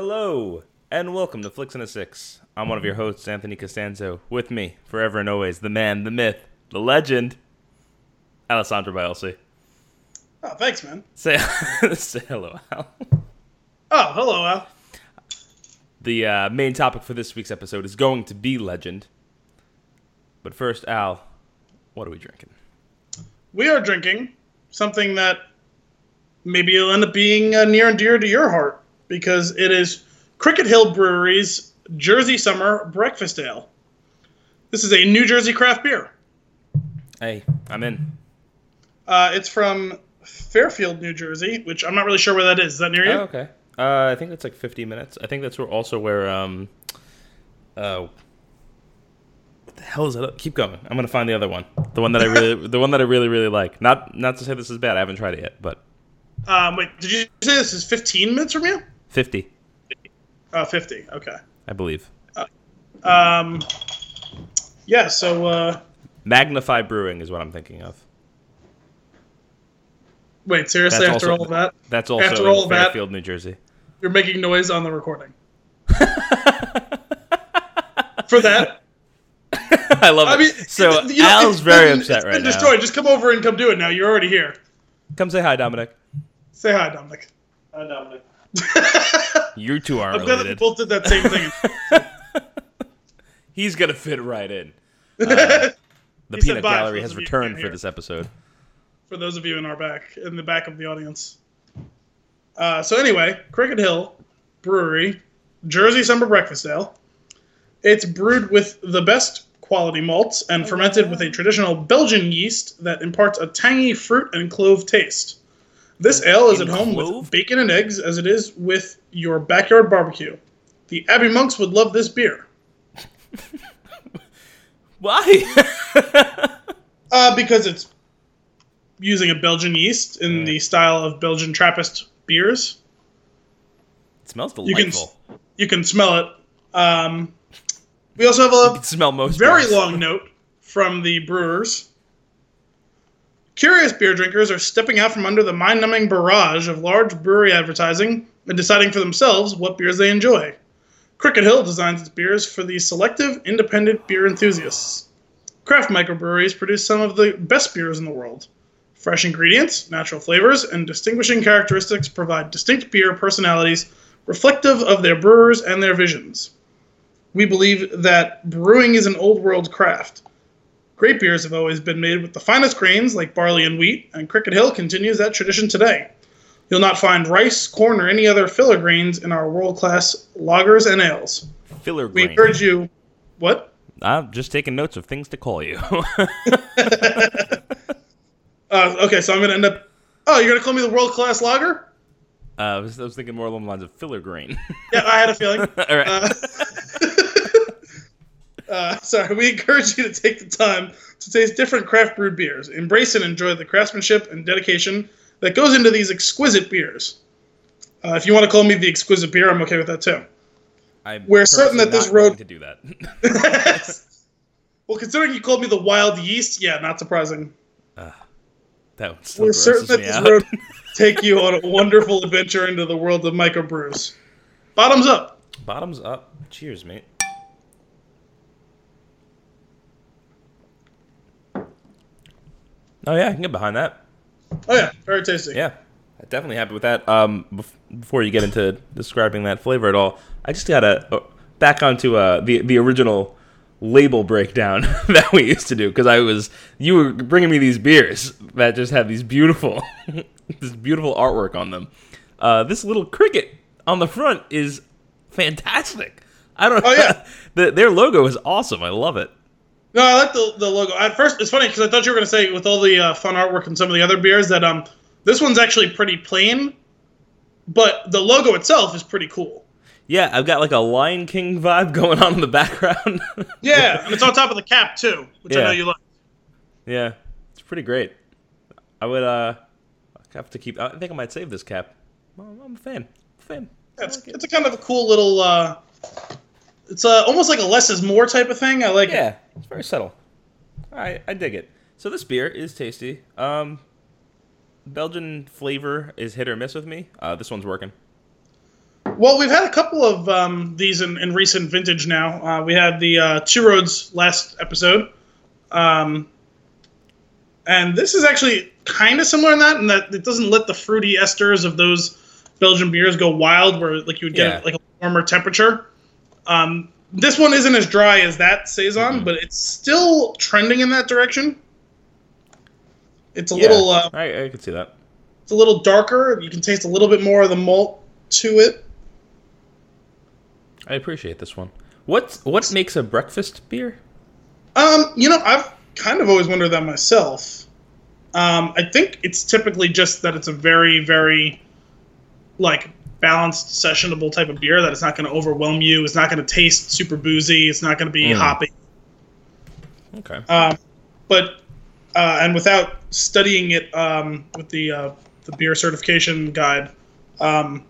Hello, and welcome to Flicks and a Six. I'm one of your hosts, Anthony Costanzo. With me, forever and always, the man, the myth, the legend, Alessandro Bielsi. Oh, thanks, man. Say, say hello, Al. Oh, hello, Al. The uh, main topic for this week's episode is going to be legend. But first, Al, what are we drinking? We are drinking something that maybe will end up being uh, near and dear to your heart because it is Cricket Hill Brewery's Jersey Summer Breakfast Ale. This is a New Jersey craft beer. Hey, I'm in. Uh, it's from Fairfield, New Jersey, which I'm not really sure where that is. Is that near you? Oh, okay. Uh, I think that's like 50 minutes. I think that's where also where um, uh, what the hell is that? Keep going. I'm gonna find the other one. The one that I really, the one that I really, really like. Not, not to say this is bad. I haven't tried it yet, but Um, wait, did you say this is 15 minutes from you? 50, Uh, 50. Okay. I believe. Um, yeah. So uh, Magnify Brewing is what I'm thinking of. wait, seriously, That's after also- all of that, That's also After in all of that- Fairfield, New Jersey. you're making noise on the recording. For that, I love it. Mean, so you know, Al's very been- upset right been now. destroyed. Just come over and come do it now. You're already here. Come say hi, Dominic. Say hi, Dominic. Hi, Dominic. You two are I'm glad that we both did that same thing. He's gonna fit right in. Uh, the He peanut gallery has of you who returned for hear. this episode. for those of you in our back, in the back of the audience. Uh, so anyway, Cricket Hill Brewery, Jersey Summer Breakfast Ale. It's brewed with the best quality malts and fermented with a traditional Belgian yeast that imparts a tangy fruit and clove taste. This ale is at home clove? with bacon and eggs as it is with your backyard barbecue. The Abbey monks would love this beer. Why? Uh, because it's using a Belgian yeast in the style of Belgian Trappist beers. it smells can delightful. You can smell it. Um, we also have a smell most very long note from the brewers. Curious beer drinkers are stepping out from under the mind numbing barrage of large brewery advertising and deciding for themselves what beers they enjoy. Cricket Hill designs its beers for the selective, independent beer enthusiasts. Craft microbreweries produce some of the best beers in the world. Fresh ingredients, natural flavors, and distinguishing characteristics provide distinct beer personalities reflective of their brewers and their visions. We believe that brewing is an old world craft. Great beers have always been made with the finest grains like barley and wheat, and Cricket Hill continues that tradition today. You'll not find rice, corn, or any other filler grains in our world class lagers and ales. Filler We grain. encourage you. What? I'm just taking notes of things to call you. Uh, okay, so I'm going to end up. Oh, you're going to call me the world class lager? uh, I, was, I was thinking more along the lines of filler grain. Yeah, I had a feeling. All right. Uh, uh, sorry, we encourage you to take the time to taste different craft brewed beers. Embrace and enjoy the craftsmanship and dedication that goes into these exquisite beers. Uh, if you want to call me the exquisite beer, I'm okay with that too. I'm we're certain that this road- to do that. well, considering you called me the wild yeast, yeah, not surprising. that one still We're certain that this out. road take you on a wonderful adventure into the world of microbrews. Bottoms up. Bottoms up. Cheers, mate. Oh yeah, I can get behind that. Oh yeah, very tasty. Yeah, definitely happy with that. Um, before you get into describing that flavor at all, I just gotta uh, back onto uh, the the original label breakdown that we used to do because I was you were bringing me these beers that just have these beautiful this beautiful artwork on them. Uh, this little cricket on the front is fantastic. I don't. Oh, yeah. the, their logo is awesome. I love it. No, I like the, the logo. At first, it's funny because I thought you were going to say with all the uh, fun artwork and some of the other beers that um this one's actually pretty plain, but the logo itself is pretty cool. Yeah, I've got like a Lion King vibe going on in the background. Yeah, and it's on top of the cap too, which I know you like. Yeah, it's pretty great. I would uh have to keep. I think I might save this cap. I'm a fan. Fan. I It's, like it. it's a kind of a cool little. Uh, it's uh, almost like a less is more type of thing. I like it. Yeah, it's very subtle. I I dig it. So this beer is tasty. Um, Belgian flavor is hit or miss with me. Uh, this one's working. Well, we've had a couple of um, these in, in recent vintage now. Uh, we had the uh, Two Roads last episode. Um, and this is actually kind of similar in that, in that it doesn't let the fruity esters of those Belgian beers go wild, where like you would get Yeah. like a warmer temperature. Um, this one isn't as dry as that saison, Mhm. but it's still trending in that direction. It's a Yeah, little, uh, I, I could see that. it's a little darker. You can taste a little bit more of the malt to it. I appreciate this one. What what makes a breakfast beer? Um, you know, I've kind of always wondered that myself. Um, I think it's typically just that it's a very, very like balanced, sessionable type of beer that it's not going to overwhelm you. It's not going to taste super boozy. It's not going to be Mm. hoppy. Okay. Um, but uh, and without studying it um, with the uh, the beer certification guide, um,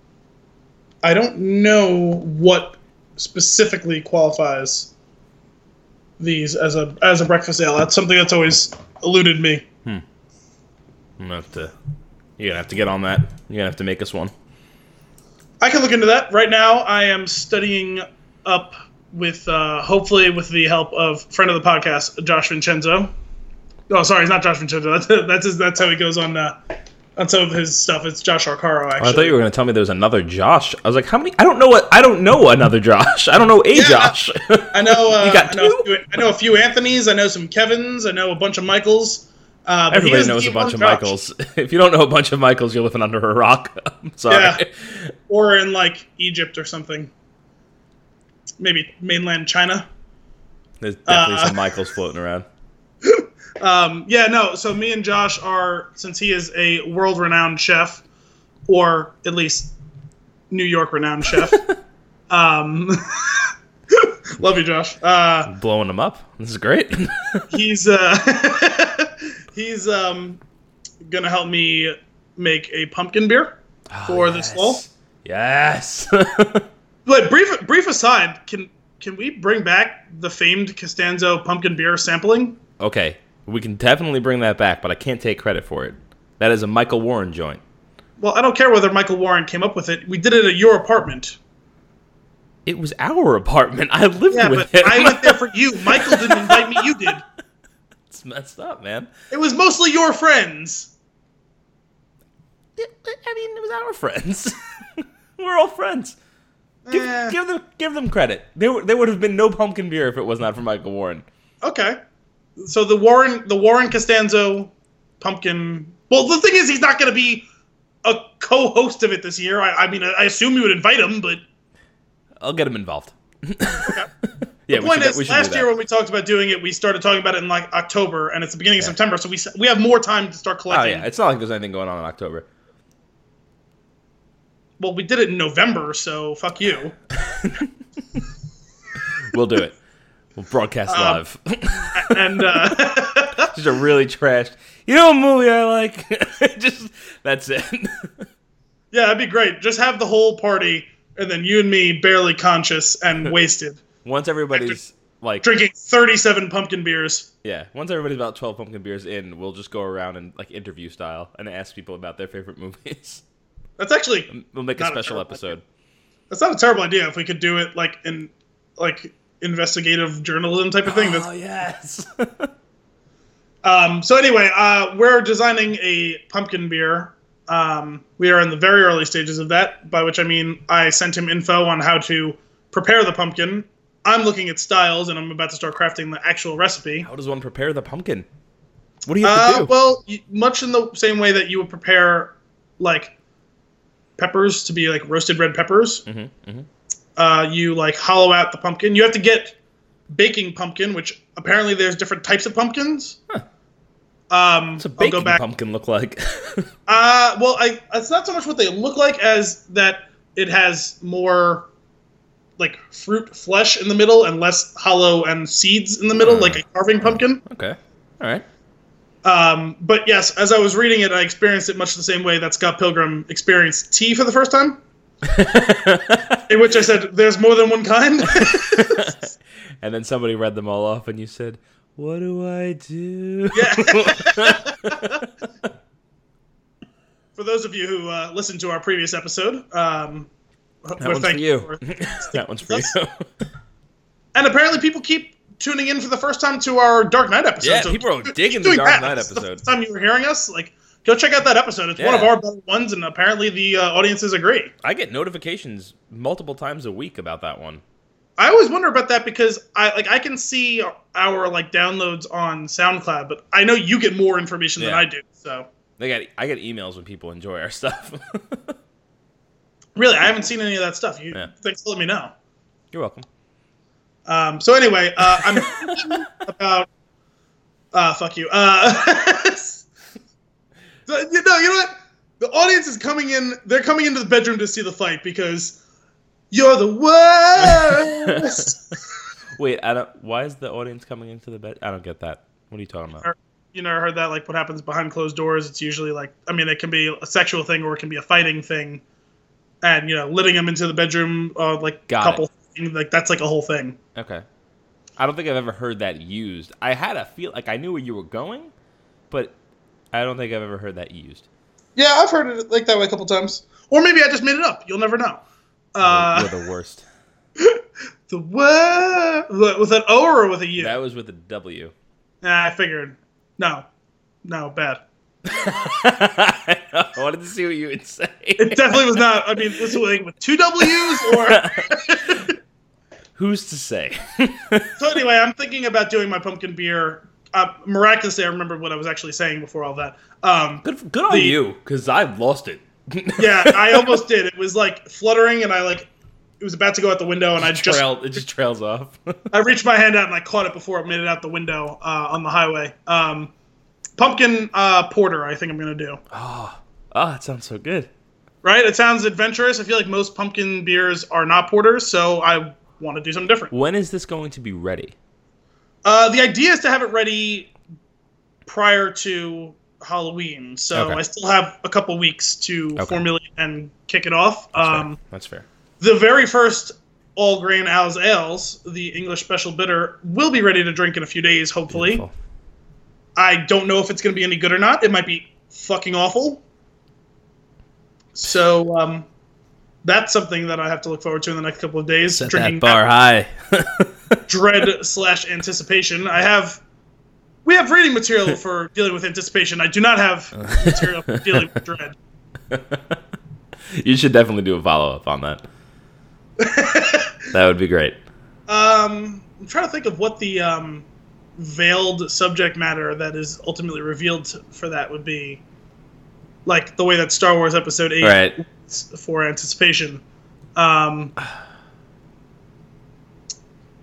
I don't know what specifically qualifies these as a as a breakfast ale. That's something that's always eluded me. I'm gonna have to. You're gonna have to get on that. You're gonna have to make us one. I can look into that. Right now, I am studying up with uh, hopefully with the help of friend of the podcast, Josh Vincenzo. Oh, sorry, it's not Josh Vincenzo. That's that's his, that's how he goes on uh, on some of his stuff. It's Josh Arcaro actually. I thought you were gonna tell me there was another Josh. I was like, how many? I don't know what. I don't know another Josh. I don't know a Yeah. Josh. I know. Uh, You got I, know two? few, I know a few Anthony's. I know some Kevin's. I know a bunch of Michaels. Uh, Everybody knows a bunch of Josh. Michaels. If you don't know a bunch of Michaels, you're living under a rock. I'm sorry. Yeah. or in like Egypt or something. Maybe mainland China. There's definitely Uh, some Michaels floating around. Um, yeah, no. So me and Josh are, since he is a world-renowned chef, or at least New York-renowned chef. um, love you, Josh. Uh, Blowing them up. This is great. he's uh, he's um, gonna help me make a pumpkin beer for this fall. Yes. But brief brief aside, can can we bring back the famed Costanzo pumpkin beer sampling? okay, we can definitely bring that back, but I can't take credit for it. That is a Michael Warren joint. Well, I don't care whether Michael Warren came up with it. We did it at your apartment. It was our apartment. I lived Yeah, with but him. I went there for you. Michael didn't invite me. You did. Messed up, man. It was mostly your friends. It- I mean, it was our friends. We're all friends. Give, Eh, give them give them credit. There, would have been no pumpkin beer if it was not for Michael Warren. okay. So the Warren, the Warren Costanzo pumpkin. Well, the thing is, he's not going to be a co-host of it this year. I, I mean, I assume you would invite him, but I'll get him involved. okay. Yeah, the point is, last year when we talked about doing it, we started talking about it in like October, and it's the beginning of Yeah. September, so we we have more time to start collecting. Oh yeah, it's not like there's anything going on in October. Well, we did it in November, so fuck you. We'll do it. We'll broadcast Um, live. and uh, Just a really trashed. You know, a movie I like. Just that's it. yeah, that'd be great. Just have the whole party, and then you and me barely conscious and wasted, once everybody's like, drinking thirty-seven pumpkin beers. yeah, once everybody's about twelve pumpkin beers in, we'll just go around and like interview style and ask people about their favorite movies. That's actually We'll make a a special terrible episode. that's not a terrible idea if we could do it like in like investigative journalism type of thing. That's Oh yes. Um, so anyway, uh, we're designing a pumpkin beer. Um, we are in the very early stages of that, by which I mean I sent him info on how to prepare the pumpkin. I'm looking at styles, and I'm about to start crafting the actual recipe. How does one prepare the pumpkin? What do you have to Uh, do? well, much in the same way that you would prepare like peppers to be like roasted red peppers. Mhm, mhm. Uh, you like hollow out the pumpkin. You have to get baking pumpkin, which apparently there's different types of pumpkins. Um, What's a baking pumpkin look like? Uh, well, I it's not so much what they look like as that it has more like fruit flesh in the middle and less hollow and seeds in the middle, Hmm. like a carving pumpkin. okay. All right. Um, but yes, as I was reading it, I experienced it much the same way that Scott Pilgrim experienced tea for the first time. In which I said, "There's more than one kind." and then somebody read them all off, and you said, "What do I do?" for those of you who uh, listened to our previous episode, um, That one's for you. for- that one's for you. And apparently, people keep tuning in for the first time to our Dark Knight episode. Yeah, So people are digging the Dark that. Knight episode. The first time you were hearing us, like, go check out that episode. It's one of our better ones, and apparently the uh, audiences agree. I get notifications multiple times a week about that one. I always wonder about that because I like I can see our like downloads on SoundCloud, but I know you get more information than I do. So They get I get emails when people enjoy our stuff. really, I haven't seen any of that stuff. You Yeah. thanks for letting me know. You're welcome. Um, so anyway, uh, I'm about. Uh, fuck you. Uh, know, you know what? The audience is coming in. They're coming into the bedroom to see the fight because you're the worst. Wait, I don't. Why is the audience coming into the bed? I don't get that. What are you talking about? you never heard that? Like what happens behind closed doors? It's usually like I mean, it can be a sexual thing or it can be a fighting thing, and you know, letting them into the bedroom, uh, like Got couple, thing, like that's like a whole thing. Okay. I don't think I've ever heard that used. I had a feel like I knew where you were going, but I don't think I've ever heard that used. Yeah, I've heard it like that way a couple times. Or maybe I just made it up. You'll never know. Uh, You're the worst. the what? With an O or with a U? That was with a W. Nah, I figured. No, no, bad. I wanted to see what you would say. It definitely was not. I mean, this was with two W's or. Who's to say? so anyway, I'm thinking about doing my pumpkin beer. Uh, miraculously, I remembered what I was actually saying before all that. Um, good, good on The- you, because I've lost it. yeah, I almost did. It was like fluttering, and I like it was about to go out the window, and I just Trail, it just trails off. I reached my hand out and I caught it before it made it out the window uh, on the highway. Um, pumpkin uh, porter, I think I'm gonna do. oh, oh, that sounds so good. Right? It sounds adventurous. I feel like most pumpkin beers are not porters, so I want to do something different. When is this going to be ready? Uh, the idea is to have it ready prior to Halloween, so Okay. I still have a couple weeks to Okay. formulate and kick it off. That's Um, fair. That's fair. the very first all grain Al's ales, the English special bitter, will be ready to drink in a few days, hopefully. Beautiful. I don't know if it's going to be any good or not. It might be fucking awful. So um, that's something that I have to look forward to in the next couple of days. Set drinking that bar high. dread slash anticipation. I have. We have reading material for dealing with anticipation. I do not have material for dealing with dread. you should definitely do a follow up on that. that would be great. Um, I'm trying to think of what the um, veiled subject matter that is ultimately revealed for that would be. Like the way that Star Wars Episode Eight Right. for anticipation. Um,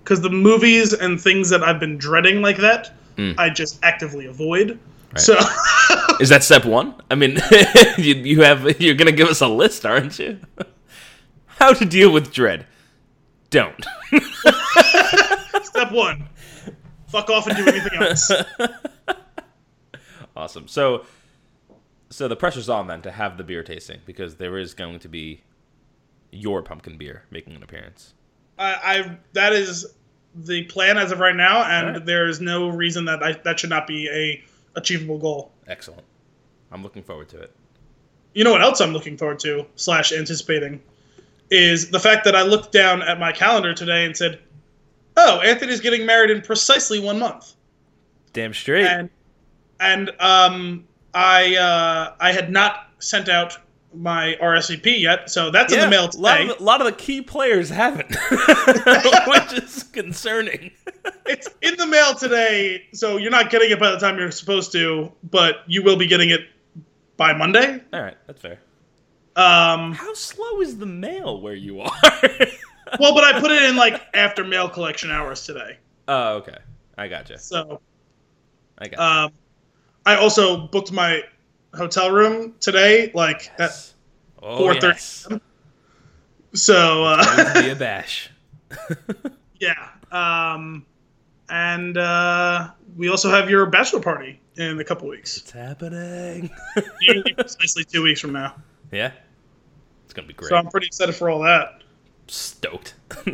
because the movies and things that I've been dreading like that, Mm. I just actively avoid. Right. So Is that step one? I mean, you, you have you're gonna give us a list, aren't you? How to deal with dread? Don't. step one, fuck off and do anything else. awesome. So, so the pressure's on then to have the beer tasting because there is going to be your pumpkin beer making an appearance. I, I that is the plan as of right now, and Alright. there is no reason that I, that should not be a achievable goal. Excellent. I'm looking forward to it. You know what else I'm looking forward to slash anticipating is the fact that I looked down at my calendar today and said, "Oh, Anthony's getting married in precisely one month." Damn straight. and and um, I uh, I had not sent out my RSVP yet, so that's in the mail a lot, today. of the, lot of the key players haven't, which is concerning. it's in the mail today, so you're not getting it by the time you're supposed to, but you will be getting it by Monday. All right, that's fair. Um, How slow is the mail where you are? Well, but I put it in like after mail collection hours today, oh, okay. I got gotcha. so I gotcha. um, I also booked my hotel room today, like at oh, four thirty. yes. So uh, be a bash. Yeah. Um, and uh, we also have your bachelor party in a couple weeks. It's happening. Precisely two weeks from now. yeah. It's going to be great. So I'm pretty excited for all that. Stoked.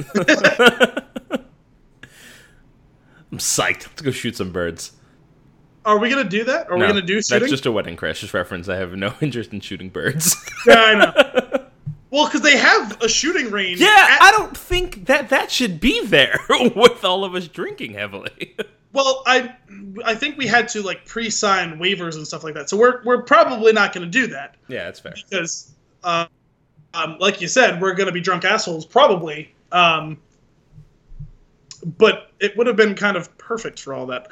I'm psyched. Let's go shoot some birds. Are we gonna do that? Are we gonna do shooting? That's just a wedding crashers reference. I have no interest in shooting birds. Yeah, I know. Well, because they have a shooting range. Yeah, at- I don't think that that should be there with all of us drinking heavily. Well, I I think we had to like pre-sign waivers and stuff like that. So we're we're probably not going to do that yeah, that's fair. because, uh, um, like you said, we're going to be drunk assholes probably. Um, but it would have been kind of perfect for all that.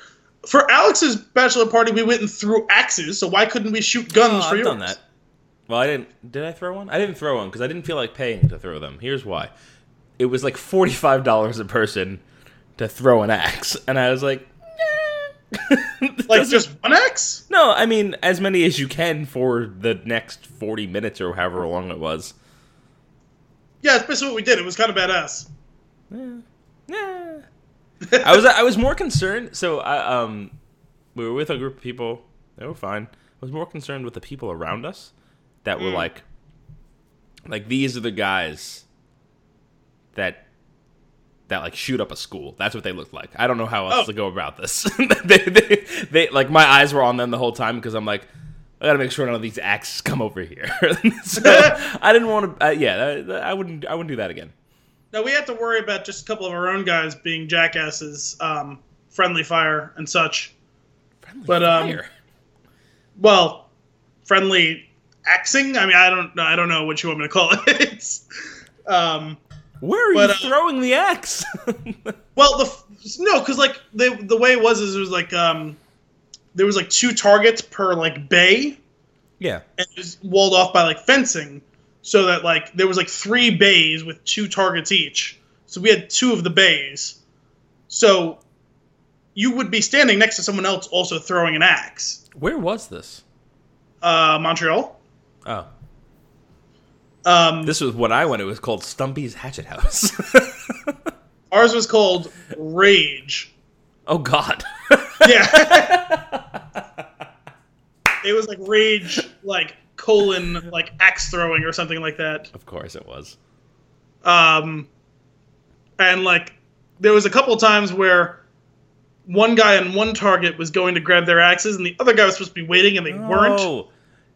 For Alex's bachelor party, we went and threw axes. So why couldn't we shoot guns Oh, for I've yours? done that. Well, I didn't. Did I throw one? I didn't throw one because I didn't feel like paying to throw them. Here's why: it was like forty five dollars a person to throw an axe, and I was like, eh. Like just one axe? no. I mean, as many as you can for the next forty minutes or however long it was. Yeah, that's basically what we did. It was kind of badass. Yeah. I was I was more concerned. So I um, we were with a group of people. They were fine. I was more concerned with the people around us that were like, like these are the guys that that like shoot up a school. That's what they looked like. I don't know how else Oh. to go about this. they, they, they like my eyes were on them the whole time because I'm like. I gotta make sure none of these axes come over here. so I didn't want to. Uh, yeah, that- I wouldn't. I wouldn't do that again. Now we had to worry about just a couple of our own guys being jackasses, um, friendly fire and such. Friendly But, um. Well, friendly axing. I mean, I don't know. I don't know what you want me to call it. Um, Where are But, you uh, throwing the axe? well, the no, because like the the way it was is it was like um, there was like two targets per like bay, yeah. and it was walled off by like fencing, so that like there was like three bays with two targets each. So we had two of the bays. So you would be standing next to someone else also throwing an axe. Where was this? Uh, Montreal. Oh, Um, this was what I went. It was called Stumpy's Hatchet House. ours was called Rage. Oh God. Yeah. it was like Rage, like colon, like axe throwing or something like that. of course it was. Um, and like there was a couple times where one guy on one target was going to grab their axes, and the other guy was supposed to be waiting, and they weren't. Oh.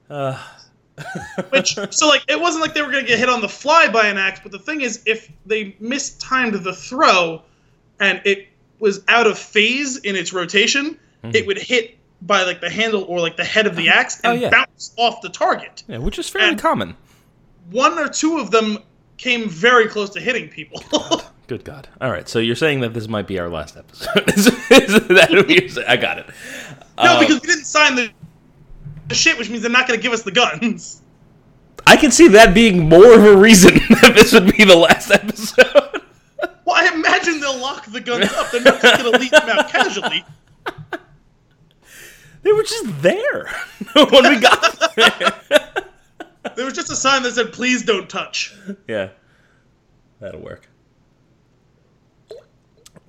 Uh, Which so like it wasn't like they were going to get hit on the fly by an axe, but the thing is, if they mistimed the throw, and it was out of phase in its rotation, it would hit by like the handle or like the head of the axe and Oh, yeah. bounce off the target. yeah, which is fairly And- common. One or two of them came very close to hitting people. Good God. All right, so you're saying that this might be our last episode. is, that what you're saying? I got it. no, Uh, because we didn't sign the, the shit, which means they're not going to give us the guns. I can see that being more of a reason that this would be the last episode. I imagine they'll lock the guns up. They're not just going to leave them out casually. They were just there when we got there. There was just a sign that said, "Please don't touch." Yeah. That'll work.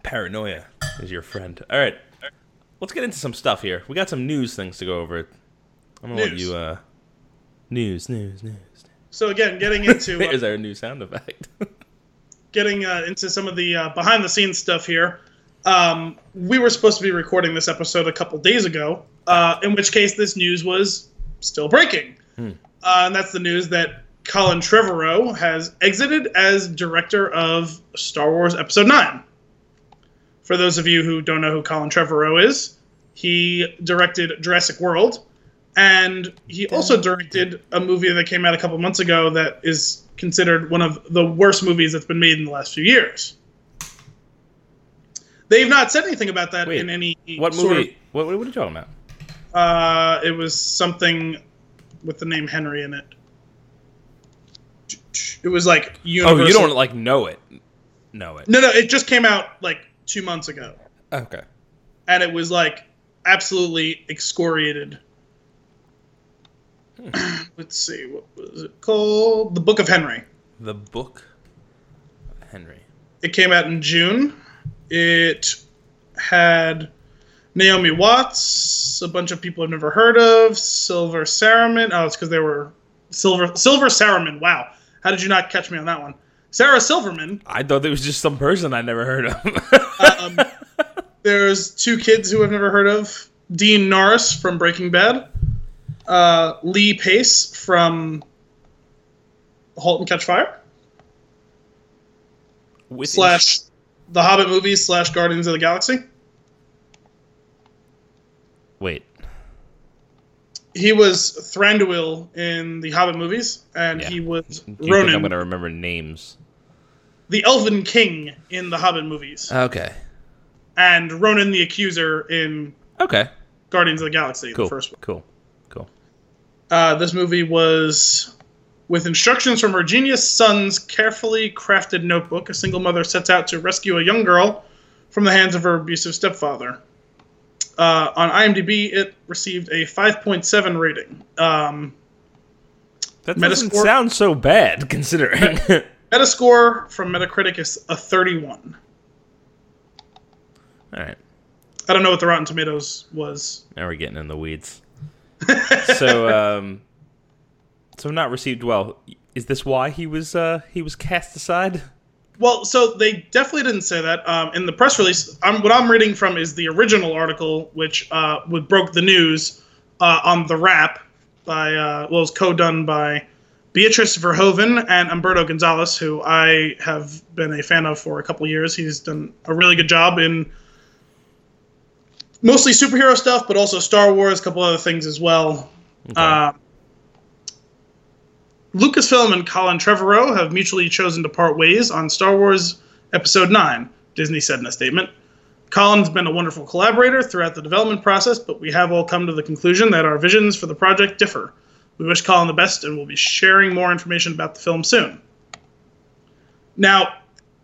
Paranoia is your friend. All right. Let's get into some stuff here. We got some news things to go over. I'm going to let you uh news, news, news. So again, getting into uh, There's our new sound effect. getting uh, into some of the uh, behind the scenes stuff here. Um, we were supposed to be recording this episode a couple days ago, uh, in which case this news was still breaking. Uh, and that's the news that Colin Trevorrow has exited as director of Star Wars Episode 9. For those of you who don't know who Colin Trevorrow is, he directed Jurassic World, and he also directed a movie that came out a couple months ago that is considered one of the worst movies that's been made in the last few years. They've not said anything about that Wait, in any what movie? What, what are you talking about? Uh, it was something with the name Henry in it. It was like Universal. Oh, you don't like know it. Know it. No, no, it just came out like two months ago, Okay. and it was like absolutely excoriated. Let's see, what was it called? The Book of Henry. The book of Henry. It came out in June. It had Naomi Watts, a bunch of people I've never heard of, Silver Saruman. Oh, it's because they were Silver Silver Saruman. Wow, how did you not catch me on that one? Sarah Silverman. I thought there was just some person I never heard of. Um, there's two kids who I've never heard of: Dean Norris from Breaking Bad, uh, Lee Pace from *Halt and Catch Fire* With slash the Hobbit movies slash Guardians of the Galaxy. Wait. He was Thranduil in the Hobbit movies, and Yeah. he was Do you think I'm gonna remember names? the Elven King in the Hobbit movies, Okay. and Ronan the Accuser in Okay. Guardians of the Galaxy, Cool. the first one. Cool. Cool. Uh, this movie was with instructions from her genius son's carefully crafted notebook. A single mother sets out to rescue a young girl from the hands of her abusive stepfather. Uh, on IMDb, it received a 5.7 rating. Um, That doesn't Metascore- sound so bad considering. Metascore from Metacritic is a 31. All right. I don't know what the Rotten Tomatoes was. Now we're getting in the weeds. so, um, so not received well. Is this why he was uh he was cast aside? Well, so they definitely didn't say that um, in the press release. I'm, what I'm reading from is the original article, which uh, would broke the news uh, on the Wrap by uh, well, it was co-done by Beatrice Verhoeven and Umberto Gonzalez, who I have been a fan of for a couple years. He's done a really good job in mostly superhero stuff, but also Star Wars, a couple other things as well. Uh, Lucasfilm and Colin Trevorrow have mutually chosen to part ways on Star Wars Episode 9, Disney said in a statement. Colin's been a wonderful collaborator throughout the development process, but we have all come to the conclusion that our visions for the project differ. We wish Colin the best and we'll be sharing more information about the film soon. Now,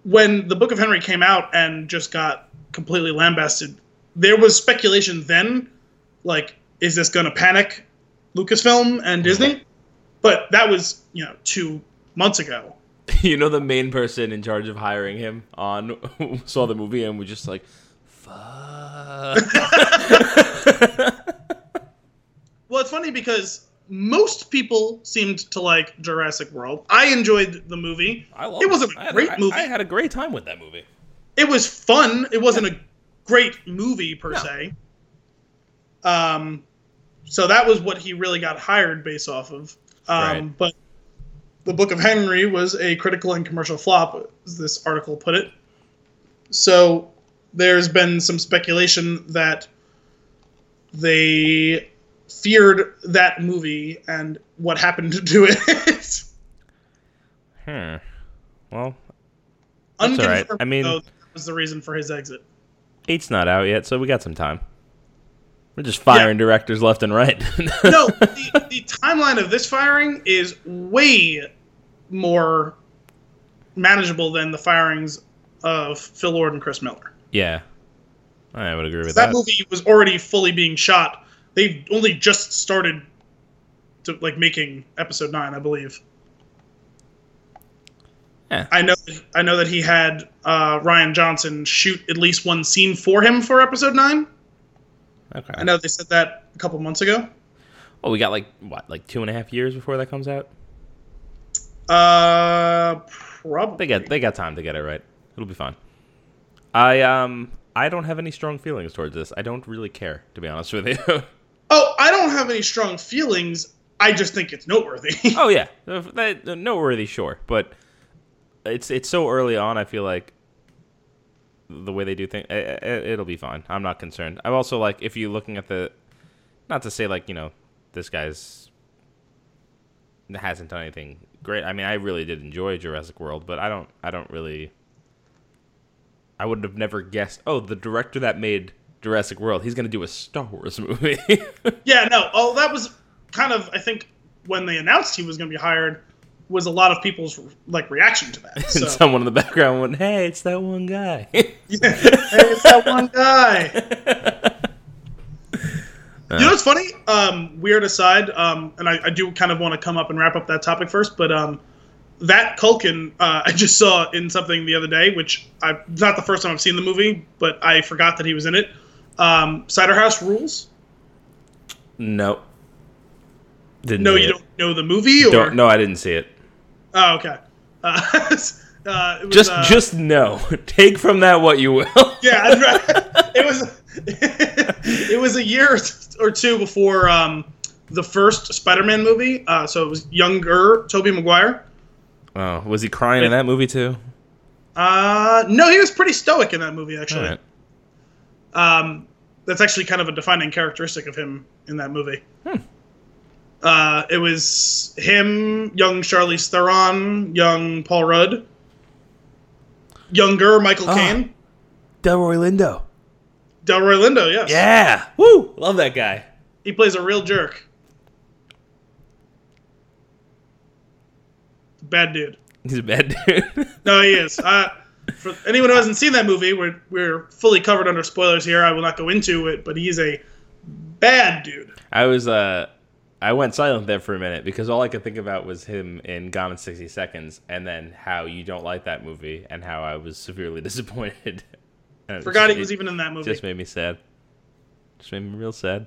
when the Book of Henry came out and just got completely lambasted, there was speculation then, like, is this going to panic Lucasfilm and Disney? But that was, you know, two months ago. you know the main person in charge of hiring him on saw the movie and was just like, fuck. Well, it's funny because most people seemed to like Jurassic World. I enjoyed the movie. I love It wasn't a I had great I- movie. I had a great time with that movie. It was fun. It wasn't a great movie per No. se. Um, so that was what he really got hired based off of. Um, Right. But the Book of Henry was a critical and commercial flop, as this article put it. So there's been some speculation that they feared that movie and what happened to it. Hmm. Well, That's all right. I mean- though, that was the reason for his exit. Eight's not out yet, so we got some time. We're just firing directors left and right. no, the, the timeline of this firing is way more manageable than the firings of Phil Lord and Chris Miller. yeah, I would agree with That that. movie was already fully being shot. They've only just started to like making episode nine, I believe. Yeah. I know. I know that he had uh, Rian Johnson shoot at least one scene for him for episode nine. Okay. I know they said that a couple months ago. Oh, we got like what, like two and a half years before that comes out. Uh, probably. They got they got time to get it right. It'll be fine. I um I don't have any strong feelings towards this. I don't really care, to be honest with you. Oh, I don't have any strong feelings. I just think it's noteworthy. oh yeah, noteworthy, sure, but it's it's so early on. I feel like the way they do things, eh, eh, eh, it'll be fine. I'm not concerned. I'm also like, if you're looking at the, not to say like you know, this guy's hasn't done anything great. I mean, I really did enjoy Jurassic World, but I don't, I don't really. I would have never guessed. Oh, the director that made Jurassic World, he's gonna do a Star Wars movie. yeah, no. Oh, that was kind of I think when they announced he was going to be hired was a lot of people's like reaction to that. So, and someone in the background went, "Hey, it's that one guy." yeah, hey, it's that one guy. You know what's funny? Um, weird aside, um, and I, I do kind of want to come up and wrap up that topic first, but um, that Culkin uh, I just saw in something the other day, which I not the first time I've seen the movie, but I forgot that he was in it. Um, Cider House Rules. no. Didn't No, you it. don't know the movie, or Don't- No, I didn't see it. Oh, okay. Uh, uh, it was, Just, uh, just no. Take from that what you will. yeah, I'd ra- it was it was a year or two before um, the first Spider-Man movie. Uh, so it was younger Tobey Maguire. Oh, was he crying in that movie too? Uh, no, he was pretty stoic in that movie actually. All right. Um, that's actually kind of a defining characteristic of him in that movie. Uh, it was him, young Charlize Theron, young Paul Rudd, younger Michael Ah. Caine, Delroy Lindo. Delroy Lindo. Yes, Yeah. Woo! Love that guy. he plays a real jerk. Bad dude. He's a bad dude. No, he is. Uh, for anyone who hasn't seen that movie, we're we're fully covered under spoilers here. I will not go into it, but he's a bad dude. I was uh I went silent there for a minute because all I could think about was him in Gone in 60 Seconds and then how you don't like that movie and how I was severely disappointed. Forgot just- he was even in that movie. Just made me sad. Just made me real sad.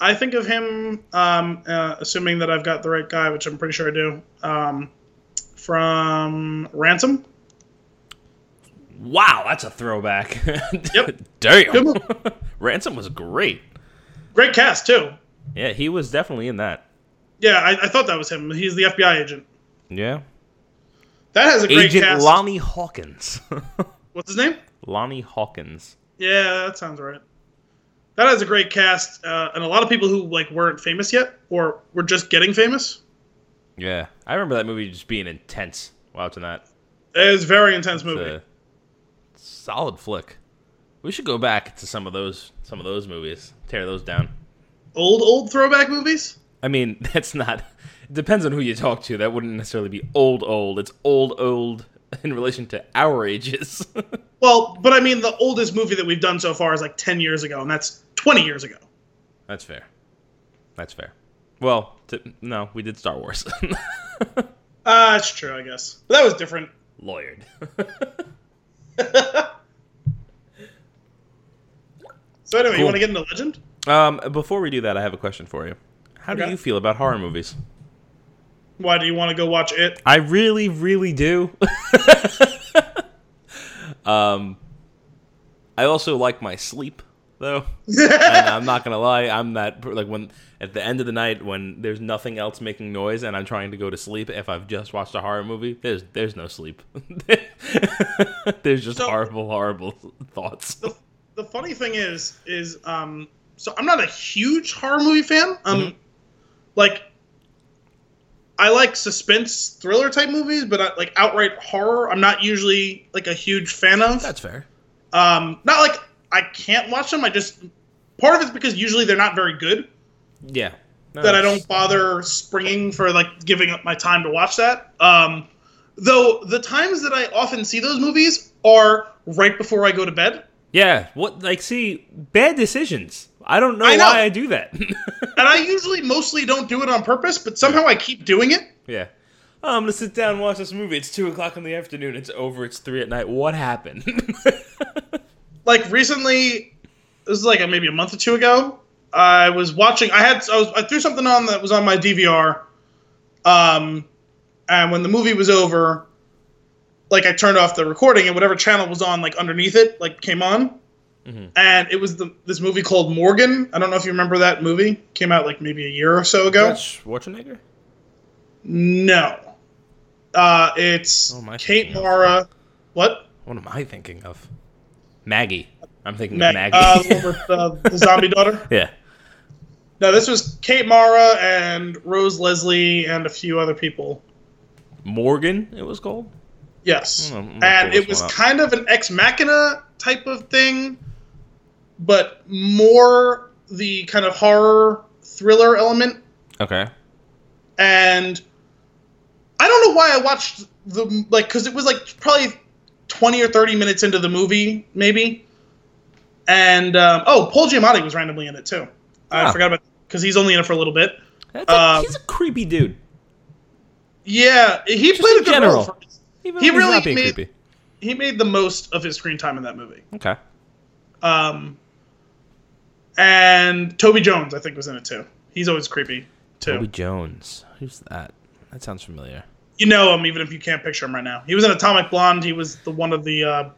I think of him, um, uh, assuming that I've got the right guy, which I'm pretty sure I do, um, from Ransom. Wow, that's a throwback. Yep. Damn. Ransom was great. Great cast too. Yeah, he was definitely in that. Yeah, I, I thought that was him. He's the FBI agent. Yeah. That has a great Agent cast. Lonnie Hawkins. What's his name? Lonnie Hawkins. Yeah, that sounds right. That has a great cast, uh, and a lot of people who like weren't famous yet, or were just getting famous. Yeah. I remember that movie just being intense watching that. It was a very intense It's movie. solid flick. We should go back to some of those some of those movies. Tear those down. Old old throwback movies. I mean, that's not it depends on who you talk to. That wouldn't necessarily be old old. It's old old in relation to our ages. Well, but I mean, the oldest movie that we've done so far is like ten years ago, and that's twenty years ago. that's fair. That's fair. Well, t- no, we did Star Wars. Uh, that's true, I guess. But that was different. Lawyered. So anyway, Cool. you want to get into Legend? Um, before we do that, I have a question for you. How do you feel about horror movies? Why do you want to go watch it? I really, really do. um, I also like my sleep though, and I'm not gonna lie. I'm that like when at the end of the night when there's nothing else making noise and I'm trying to go to sleep. If I've just watched a horror movie, there's there's no sleep. there's just So- horrible, horrible thoughts. the, the funny thing is, is um, so I'm not a huge horror movie fan. Um, Mhm. like I like suspense thriller type movies, but I, like outright horror, I'm not usually like a huge fan of. That's fair. Um, not like I can't watch them. I just part of it's because usually they're not very good. Yeah. No, that I don't bother springing for like giving up my time to watch that. Um, though the times that I often see those movies are right before I go to bed, Yeah. What? Like, see, bad decisions. I don't know, I know. why I do that. and I usually mostly don't do it on purpose, but somehow I keep doing it. Yeah. Oh, I'm gonna sit down and watch this movie. It's two o'clock in the afternoon. It's over. It's three at night. What happened? Like recently, this is like a, maybe a month or two ago. I was watching. I had I was I threw something on that was on my DVR. Um, and when the movie was over, like I turned off the recording and whatever channel was on, like underneath it, like came on. Mhm. And it was the this movie called Morgan. I don't know if you remember that movie. Came out like maybe a year or so ago. Dutch Schwarzenegger. No. Uh, it's Kate thinking of- Mara. What? What am I thinking of? Maggie. I'm thinking Mag- of Maggie. uh, with uh, the zombie daughter. yeah. No, this was Kate Mara and Rose Leslie and a few other people. Morgan. It was called. Yes, I'm I'm and it was up. kind of an ex machina type of thing, but more the kind of horror thriller element. Okay. And I don't know why I watched the like because it was like probably twenty or thirty minutes into the movie, maybe. And um, oh, Paul Giamatti was randomly in it too. I Ah. forgot about because he's only in it for a little bit. A, Um, he's a creepy dude. Yeah, he Just played a good general. role. For, Even he really made- creepy. he made the most of his screen time in that movie. Okay. Um, and Toby Jones, I think, was in it too. He's always creepy too. Toby Jones. Who's that? That sounds familiar. You know him even if you can't picture him right now. He was in Atomic Blonde. He was the one of the uh,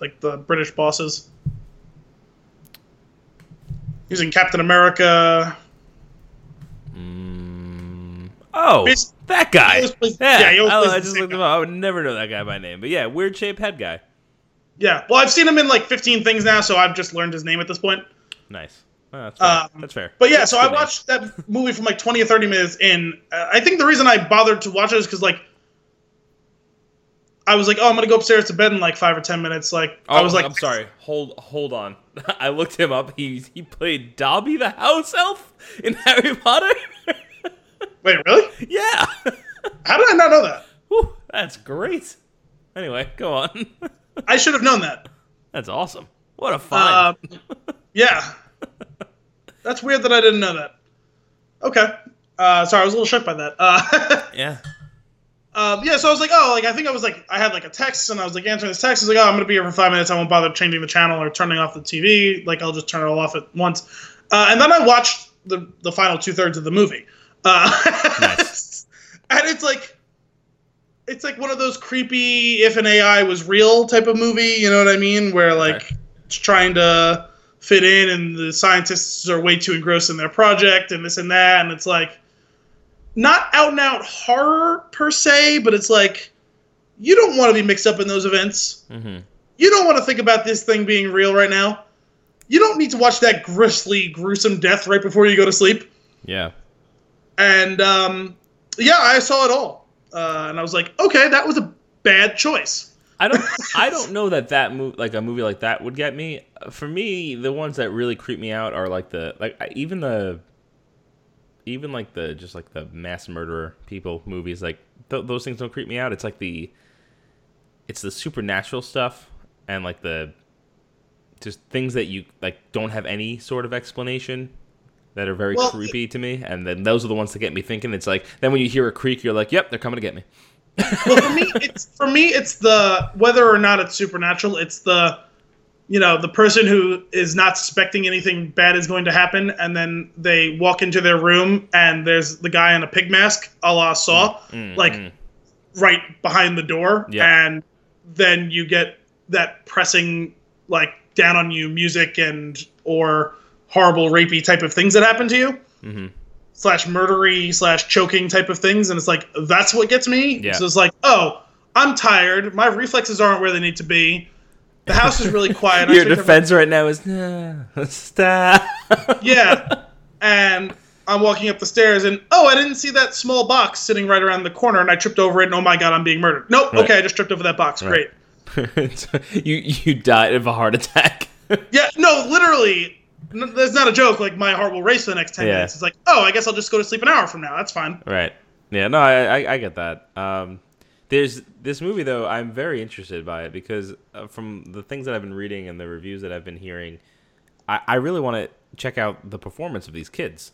like the British bosses. He was in Captain America. Mm. Oh. Bas- That guy. plays- yeah, yeah, I, I just looked him up. I would never know that guy by name. But yeah, weird shaped head guy. Yeah. Well, I've seen him in like 15 things now, so I've just learned his name at this point. Nice. Oh, that's fair. Um, that's fair. But yeah, so I watched that movie from like 20 or 30 minutes in. Uh, I think the reason I bothered to watch it is because like I was like, oh, I'm gonna go upstairs to bed in like five or 10 minutes. Like Oh, I was like, I'm sorry. Hold, hold on. I looked him up. He he played Dobby the house elf in Harry Potter. wait, really? yeah. How did I not know that? Whew, that's great. Anyway, go on. I should have known that. that's awesome. What a find. Um, yeah. That's weird that I didn't know that. Okay. Uh, sorry, I was a little shocked by that. Uh, yeah. um, yeah, so I was like, oh, like I think I was like, I had like a text, and I was like answering this text. I was like, oh, I'm gonna be here for five minutes. I won't bother changing the channel or turning off the TV. Like I'll just turn it all off at once. Uh, and then I watched the the final two thirds of the movie. Uh, Nice. and it's like, it's like one of those creepy if an AI was real type of movie. You know what I mean? Where like Okay. it's trying to fit in, and the scientists are way too engrossed in their project, and this and that, and it's like not out and out horror per se, but it's like you don't want to be mixed up in those events. Mm-hmm. You don't want to think about this thing being real right now. You don't need to watch that grisly, gruesome death right before you go to sleep. Yeah. And um, yeah, I saw it all, uh, and I was like, okay, that was a bad choice. I don't. I don't know that that movie, like a movie like that, would get me. For me, the ones that really creep me out are like the like even the, even like the just like the mass murderer people movies. Like th- those things don't creep me out. It's like the, it's the supernatural stuff and like the, just things that you like don't have any sort of explanation. That are very Well, creepy to me, and then those are the ones that get me thinking. It's like then when you hear a creak, you're like, "Yep, they're coming to get me." Well for me it's for me it's the whether or not it's supernatural it's the you know the person who is not suspecting anything bad is going to happen and then they walk into their room and there's the guy in a pig mask a la saw Mm, like mm. right behind the door and then you get that pressing like down on you music and or horrible rapey type of things that happen to you Mhm. Slash murdery slash choking type of things and it's like that's what gets me Yeah. so it's like oh i'm tired my reflexes aren't where they need to be the house is really quiet Your defense right now is "Nah, stop. yeah and i'm walking up the stairs and oh i didn't see that small box sitting right around the corner and i tripped over it and oh my god i'm being murdered nope Right. okay i just tripped over that box Right. great you you died of a heart attack. yeah no literally that's not a joke like my heart will race for the next 10 Yeah. minutes it's like oh i guess i'll just go to sleep an hour from now that's fine right. Yeah. No, I, I I get that. Um, there's this movie though. I'm very interested by it because uh, from the things that I've been reading and the reviews that I've been hearing, I, I really want to check out the performance of these kids.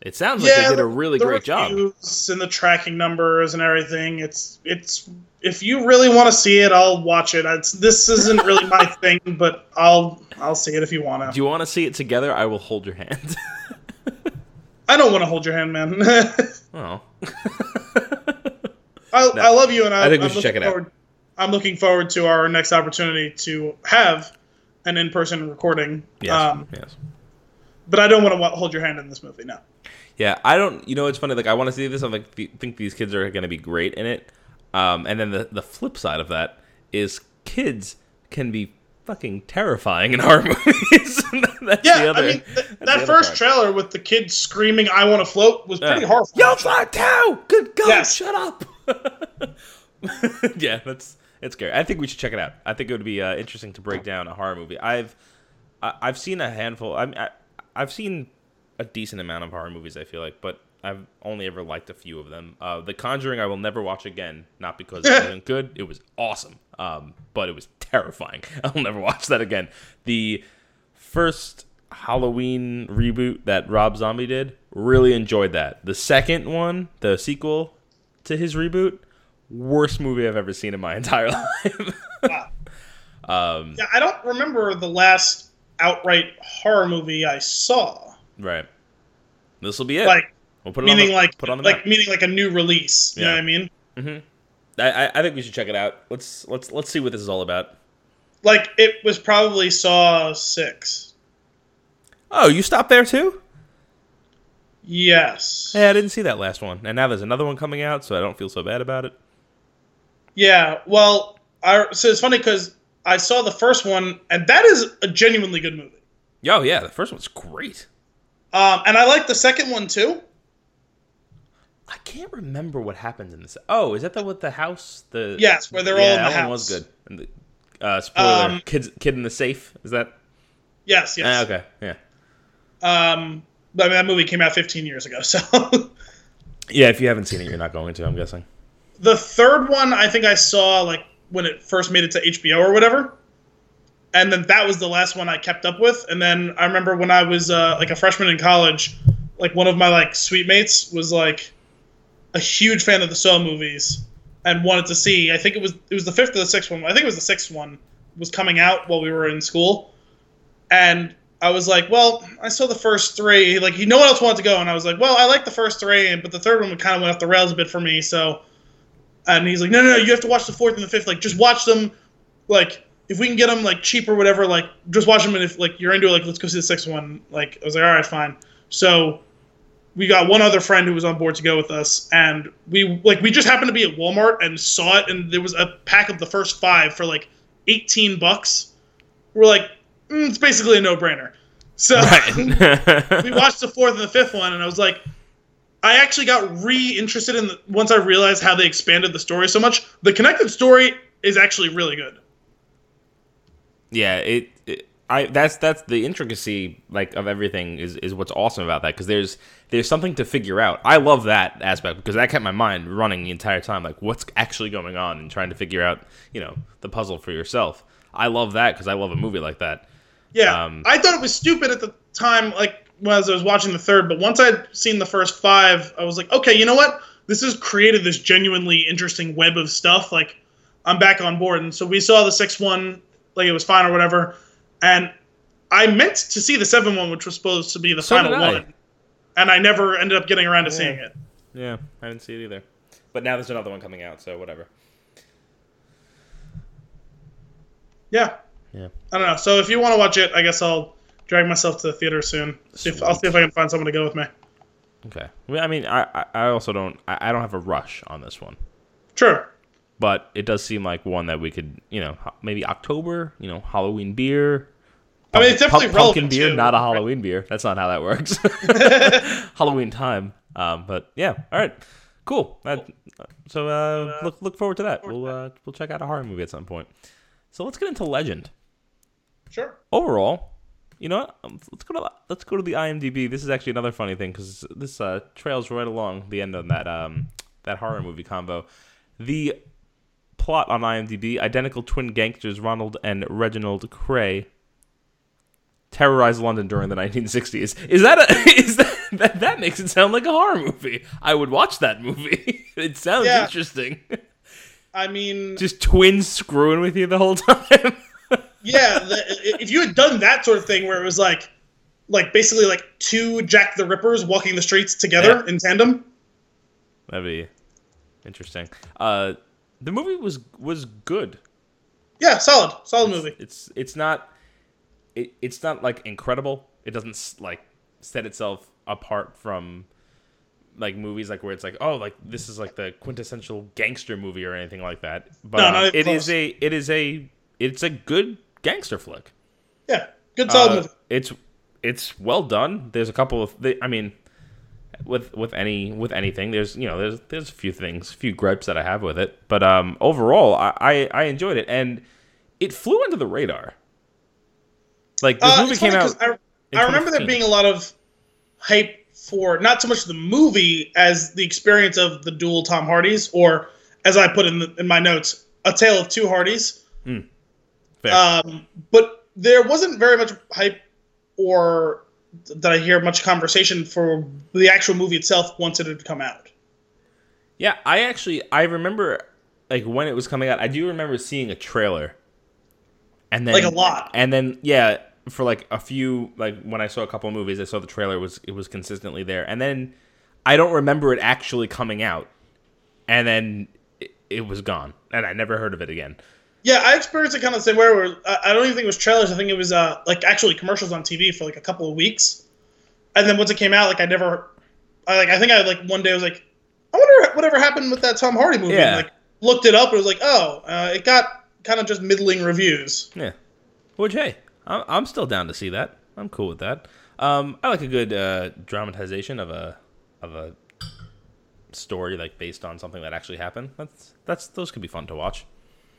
It sounds like they did a really the great job. reviews And the tracking numbers and everything. It's it's if you really want to see it, I'll watch it. It's, this isn't really my thing, but I'll I'll see it if you want to. Do you want to see it together? I will hold your hand. I don't want to hold your hand, man. oh. I, I love you, and I, I think we I'm should check looking it out. forward- I'm looking forward to our next opportunity to have an in-person recording. Yes. Um, yes. but I don't want to hold your hand in this movie. No. Yeah, I don't. You know, it's funny. Like, I want to see this. I like, th- think these kids are going to be great in it. Um, and then the the flip side of that is kids can be fucking terrifying in horror movies. That's the Yeah, other- I mean th- that first part. trailer with the kids screaming "I want to float" was pretty Yeah. horrifying. Yo, fly too. Good God, Yes. shut up. yeah, that's it's scary. I think we should check it out. I think it would be uh, interesting to break down a horror movie. I've I, I've seen a handful. I'm, I I've seen a decent amount of horror movies. I feel like, but I've only ever liked a few of them. Uh, the Conjuring, I will never watch again. Not because it wasn't good. It was awesome. Um, but it was terrifying. I'll never watch that again. The first Halloween reboot that Rob Zombie did, really enjoyed that. The second one, the sequel to his reboot, worst movie I've ever seen in my entire life. Wow. um, Yeah, I don't remember the last outright horror movie I saw. right. This will be it. Like we'll put it meaning on the, like put on the like map. meaning like a new release. You know Yeah. what I mean? I, I, I think we should check it out. Let's let's let's see what this is all about. Like it was probably Saw six. Oh, you stopped there too? Yes. Hey, I didn't see that last one, and now there's another one coming out, so I don't feel so bad about it. Yeah. Well, I, so it's funny because I saw the first one, and that is a genuinely good movie. Oh yeah, the first one's great. Um, and I like the second one too. I can't remember what happens in this. Oh, is that the with the house? The Yes, where they're yeah, all in the that house. one was good. And the, uh, spoiler: Um, kids, kid in the safe. Is that? Yes, yes. Ah, okay, yeah, Um, but I mean, that movie came out 15 years ago, so yeah. If you haven't seen it, you're not going to. I'm guessing. the third one I think I saw like when it first made it to HBO or whatever, and then that was the last one I kept up with. And then I remember when I was uh, like a freshman in college, like one of my like suite mates was like a huge fan of the Saw movies and wanted to see. I think it was it was the fifth or the sixth one. I think it was the sixth one was coming out while we were in school, and I was like, well, I saw the first three. Like, you know what else wanted to go? And I was like, well, I like the first three, but the third one kind of went off the rails a bit for me. So, and he's like, no, no, no, you have to watch the fourth and the fifth. Like, just watch them. Like, if we can get them like cheap or whatever, like, just watch them. And if like you're into it, like, let's go see the sixth one. Like, I was like, all right, fine. So, we got one other friend who was on board to go with us, and we like we just happened to be at Walmart and saw it, and there was a pack of the first five for like eighteen bucks. We're like, mm, it's basically a no-brainer. So we watched the fourth and the fifth one, and I was like, I actually got re-interested in the, once I realized how they expanded the story so much. The connected story is actually really good. yeah, it. I that's that's the intricacy like of everything is is what's awesome about that because there's there's something to figure out. I love that aspect because that kept my mind running the entire time. Like, what's actually going on and trying to figure out you know the puzzle for yourself. I love that because I love a movie like that. Yeah, Um, I thought it was stupid at the time, like as I was watching the third. But once I'd seen the first five, I was like, okay, you know what? This has created this genuinely interesting web of stuff. Like, I'm back on board. And so we saw the sixth one, like it was fine or whatever. And I meant to see the seventh one, which was supposed to be the So final one, and I never ended up getting around to seeing it. Yeah, I didn't see it either. But now there's another one coming out, so whatever. Yeah, Yeah. I don't know. So if you want to watch it, I guess I'll drag myself to the theater soon. See if, I'll see if I can find someone to go with me. Okay. Well, I mean, I I- also don't I I don't have a rush on this one, Sure. But it does seem like one that we could you know maybe October you know Halloween beer. I mean, it's definitely pumpkin relevant beer, too. not a Halloween beer. That's not how that works. Halloween time. Um, but yeah, all right, cool. That, so uh, look look forward to that. We'll uh, we'll check out a horror movie at some point. So let's get into Legend. Sure. overall, you know what? Um, Let's go to let's go to the IMDb. This is actually another funny thing because this uh, trails right along the end of that um, that horror movie combo. The plot on IMDb: identical twin gangsters Ronald and Reginald Kray terrorize London during the 1960s. Is that a is that, that that makes it sound like a horror movie? I would watch that movie. it sounds Yeah. interesting. I mean, Just twins screwing with you the whole time. yeah, the, if you had done that sort of thing where it was like, like basically like two Jack the Rippers walking the streets together Yeah. in tandem. That'd be interesting. Uh, the movie was was good. Yeah, solid, solid movie. It's it's not it, it's not like incredible. It doesn't like set itself apart from like movies like where it's like oh like this is like the quintessential gangster movie or anything like that. But No, not even it close. is a it is a it's a good gangster flick. Yeah, good solid Uh, movie. it's it's well done. There's a couple of they, I mean with with any with anything there's you know there's there's a few things a few gripes that I have with it but um overall I I, I enjoyed it and it flew under the radar. Like this Uh, movie came out. I, I remember there being a lot of hype for not so much the movie as the experience of the dual Tom Hardys, or as I put in the, in my notes, a tale of two Hardys. Fair. Um, but there wasn't very much hype or that I hear much conversation for the actual movie itself once it had come out. Yeah, I actually I remember like when it was coming out. I do remember seeing a trailer, and then Like a lot. And then yeah, for like a few like when I saw a couple movies, I saw the trailer was it was consistently there, and then I don't remember it actually coming out, and then it, it was gone, and I never heard of it again. Yeah, I experienced it kind of the same way. Where I don't even think it was trailers. I think it was uh, like actually commercials on TV for like a couple of weeks, and then once it came out, like I never I like I think I like one day I was like, I wonder whatever happened with that Tom Hardy movie. Yeah. And, like looked it up and was like, oh, uh, it got kind of just middling reviews. Yeah. Which hey, I'm I'm still down to see that. I'm cool with that. Um, I like a good uh, dramatization of a of a story like based on something that actually happened. That's that's those could be fun to watch.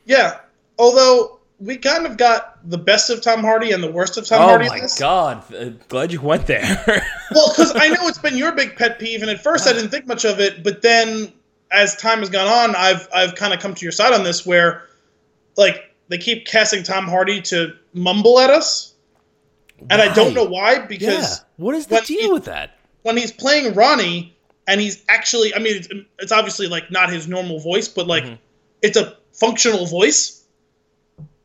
Yeah. Although we kind of got the best of Tom Hardy and the worst of Tom oh Hardy. in my god! Glad you went there. Well, because I know it's been your big pet peeve, and at first I didn't think much of it, but then as time has gone on, I've I've kind of come to your side on this, where like they keep casting Tom Hardy to mumble at us, and I don't know why yeah. because What is the deal he- with that? when he's playing Ronnie and he's actually I mean it's, it's obviously like not his normal voice, but like Mhm. it's a functional voice.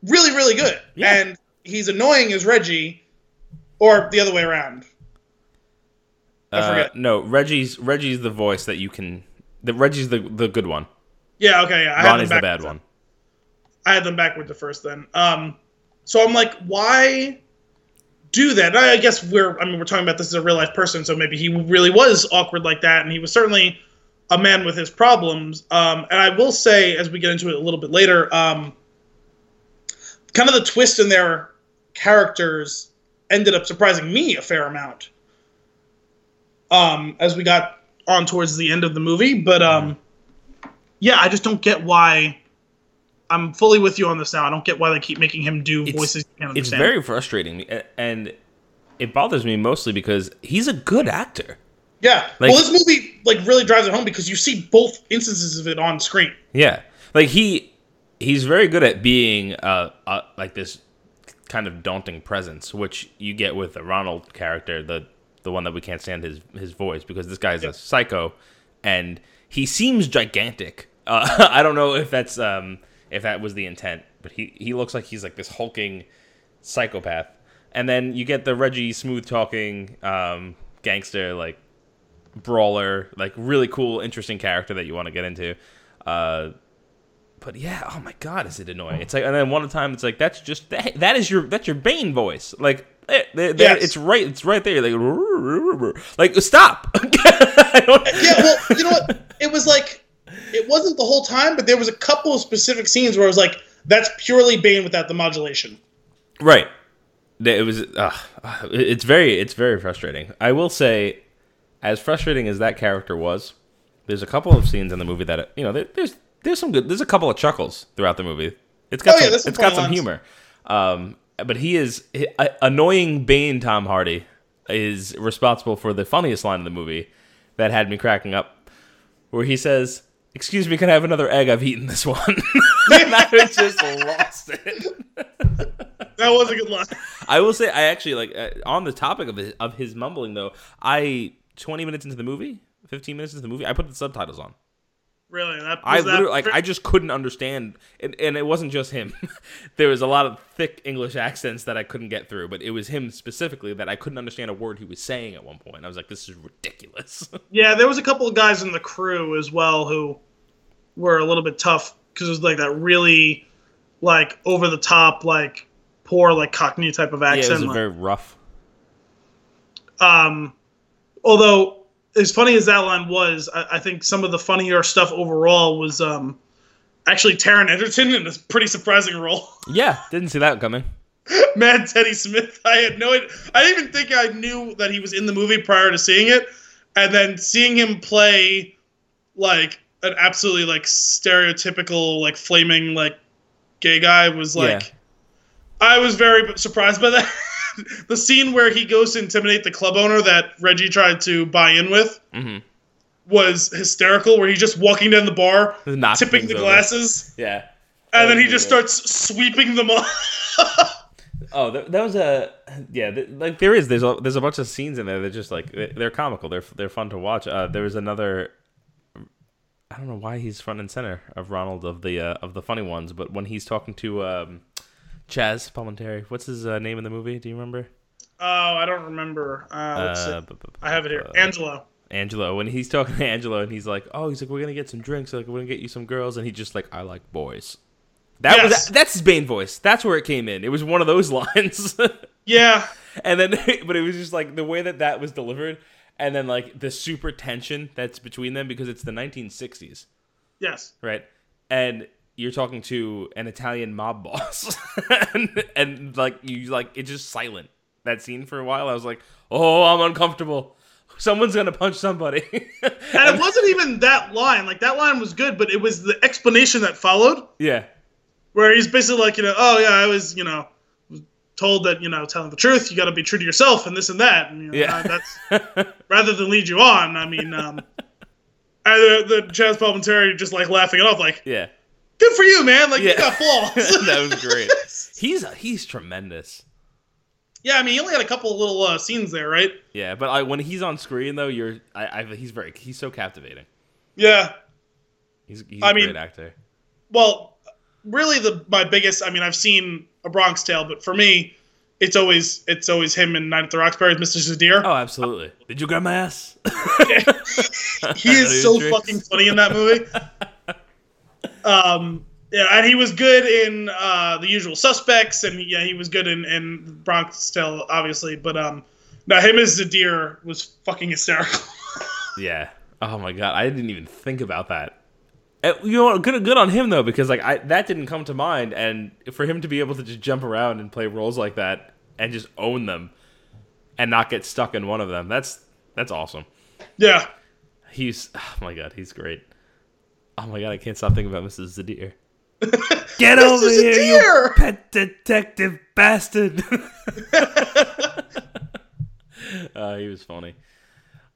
Really, really good. Yeah. And he's annoying as Reggie, or the other way around. I Uh, forget. no, Reggie's Reggie's the voice that you can. The Reggie's the the good one. Yeah, okay, yeah. I had them Ronnie's the bad one. I had them backward the first then. Um, so I'm like, why do that? I I guess we're, I mean, we're talking about this as a real life person, so maybe he really was awkward like that, and he was certainly a man with his problems. Um, and I will say, as we get into it a little bit later, um, kind of the twist in their characters ended up surprising me a fair amount. Um, as we got on towards the end of the movie, but um, yeah, I just don't get why. I'm fully with you on this now. I don't get why they keep making him do It's- voices you can't It's very frustrating, and it bothers me mostly because he's a good actor. yeah. like- well, this movie like really drives it home because you see both instances of it on screen. Yeah, like he he's very good at being uh, uh like this kind of daunting presence, which you get with the Ronald character, the the one that we can't stand his his voice because this guy's Yeah. a psycho, and he seems gigantic. Uh, I don't know if that's um if that was the intent, but he he looks like he's like this hulking psychopath. And then you get the Reggie smooth talking um gangster like brawler, like really cool, interesting character that you want to get into. Uh, but yeah, oh my god, is it annoying? It's like, and then one time it's like that's just that, that is your that's your Bane voice. Like, there, there, there- Yes. it's right, it's right there. Like, like stop. Yeah, well, you know what? It was like it wasn't the whole time, but there was a couple of specific scenes where I was like, "That's purely Bane without the modulation." Right. It was. Uh, it's very. It's very frustrating. I will say, as frustrating as that character was, there's a couple of scenes in the movie that you know. There's there's some good. There's a couple of chuckles throughout the movie. It's got Oh, yeah, some, some it's got some lines. humor. Um, but he is he, uh, annoying. Bane Tom Hardy is responsible for the funniest line in the movie that had me cracking up, where he says. Excuse me, can I have another egg? I've eaten this one. and I was just lost it. That was a good line. I will say, I actually like uh, on the topic of his, of his mumbling though. I twenty minutes into the movie, fifteen minutes into the movie, I put the subtitles on. Really, that I that- literally like I just couldn't understand, and, and it wasn't just him. there was a lot of thick English accents that I couldn't get through, but it was him specifically that I couldn't understand a word he was saying at one point. I was like, this is ridiculous. Yeah, there was a couple of guys in the crew as well who were a little bit tough because it was like that really like over the top like poor like Cockney type of yeah, it accent. was like- very rough. Um, although as funny as that line was, I, I think some of the funnier stuff overall was um, actually Taron Egerton in a pretty surprising role. Yeah, didn't see that coming. Mad Teddy Smith. I had no idea. I didn't even think I knew that he was in the movie prior to seeing it, and then seeing him play like an absolutely like stereotypical like flaming like gay guy was like. Yeah. I was very surprised by that. the scene where he goes to intimidate the club owner that Reggie tried to buy in with hmm was hysterical. Where he's just walking down the bar, Knock tipping the over. glasses, Yeah. and then he just starts sweeping them off. Oh, that, that was a yeah. Th- like there is there's a there's a bunch of scenes in there that just like they- they're comical. They're they're fun to watch. Uh, there was another. I don't know why he's front and center of Ronald of the uh, of the funny ones, but when he's talking to um, Chazz Palminteri, what's his uh, name in the movie? Do you remember? Oh, I don't remember. Uh. Uh, bu- bu- bu- I have it here. Angelo. Angelo. When he's talking to Angelo, and he's like, "Oh, he's like, we're gonna get some drinks. Like, we're gonna get you some girls," and he just like, "I like boys." That Yes. was that's his Bane voice. That's where it came in. It was one of those lines. Yeah. and then but it was just like the way that that was delivered and then like the super tension that's between them because it's the 1960s, Yes. right? And you're talking to an Italian mob boss, and, and like you like it's just silent. That scene for a while, I was like, oh, I'm uncomfortable. Someone's gonna punch somebody. And it wasn't even that line. Like that line was good, but it was the explanation that followed, yeah, where he's basically like, you know, oh yeah, I was, you know, told that you know, telling the truth, you got to be true to yourself, and this and that. And, you know, Yeah. that's rather than lead you on. I mean, um, and the, the Chazz Palminteri just like laughing it off, like, yeah, good for you, man. Like Yeah. you got balls. that was great. He's he's tremendous. yeah, I mean, he only had a couple of little uh, scenes there, right? Yeah, but I, when he's on screen though, you're I, I he's very he's so captivating. Yeah. He's he's I a mean- great actor. Well, really, the my biggest. I mean, I've seen A Bronx Tale, but for me, it's always it's always him in Night at the Roxbury, Mr. Zadir. Oh, absolutely. Did you grab my ass? he is so Drinks. fucking funny in that movie. Um, yeah, and he was good in uh, The Usual Suspects, and yeah, he was good in, in Bronx Tale, obviously. But um, now him as Zadir was fucking hysterical. Yeah. Oh my god, I didn't even think about that. Uh, You know, good good on him though, because like I that didn't come to mind, and for him to be able to just jump around and play roles like that and just own them, and not get stuck in one of them, that's that's awesome. yeah, He's oh my god, he's great. Oh my god, I can't stop thinking about Mrs. Zadir. Get over Mrs. here, you Zadir! pet detective bastard! uh, he was funny,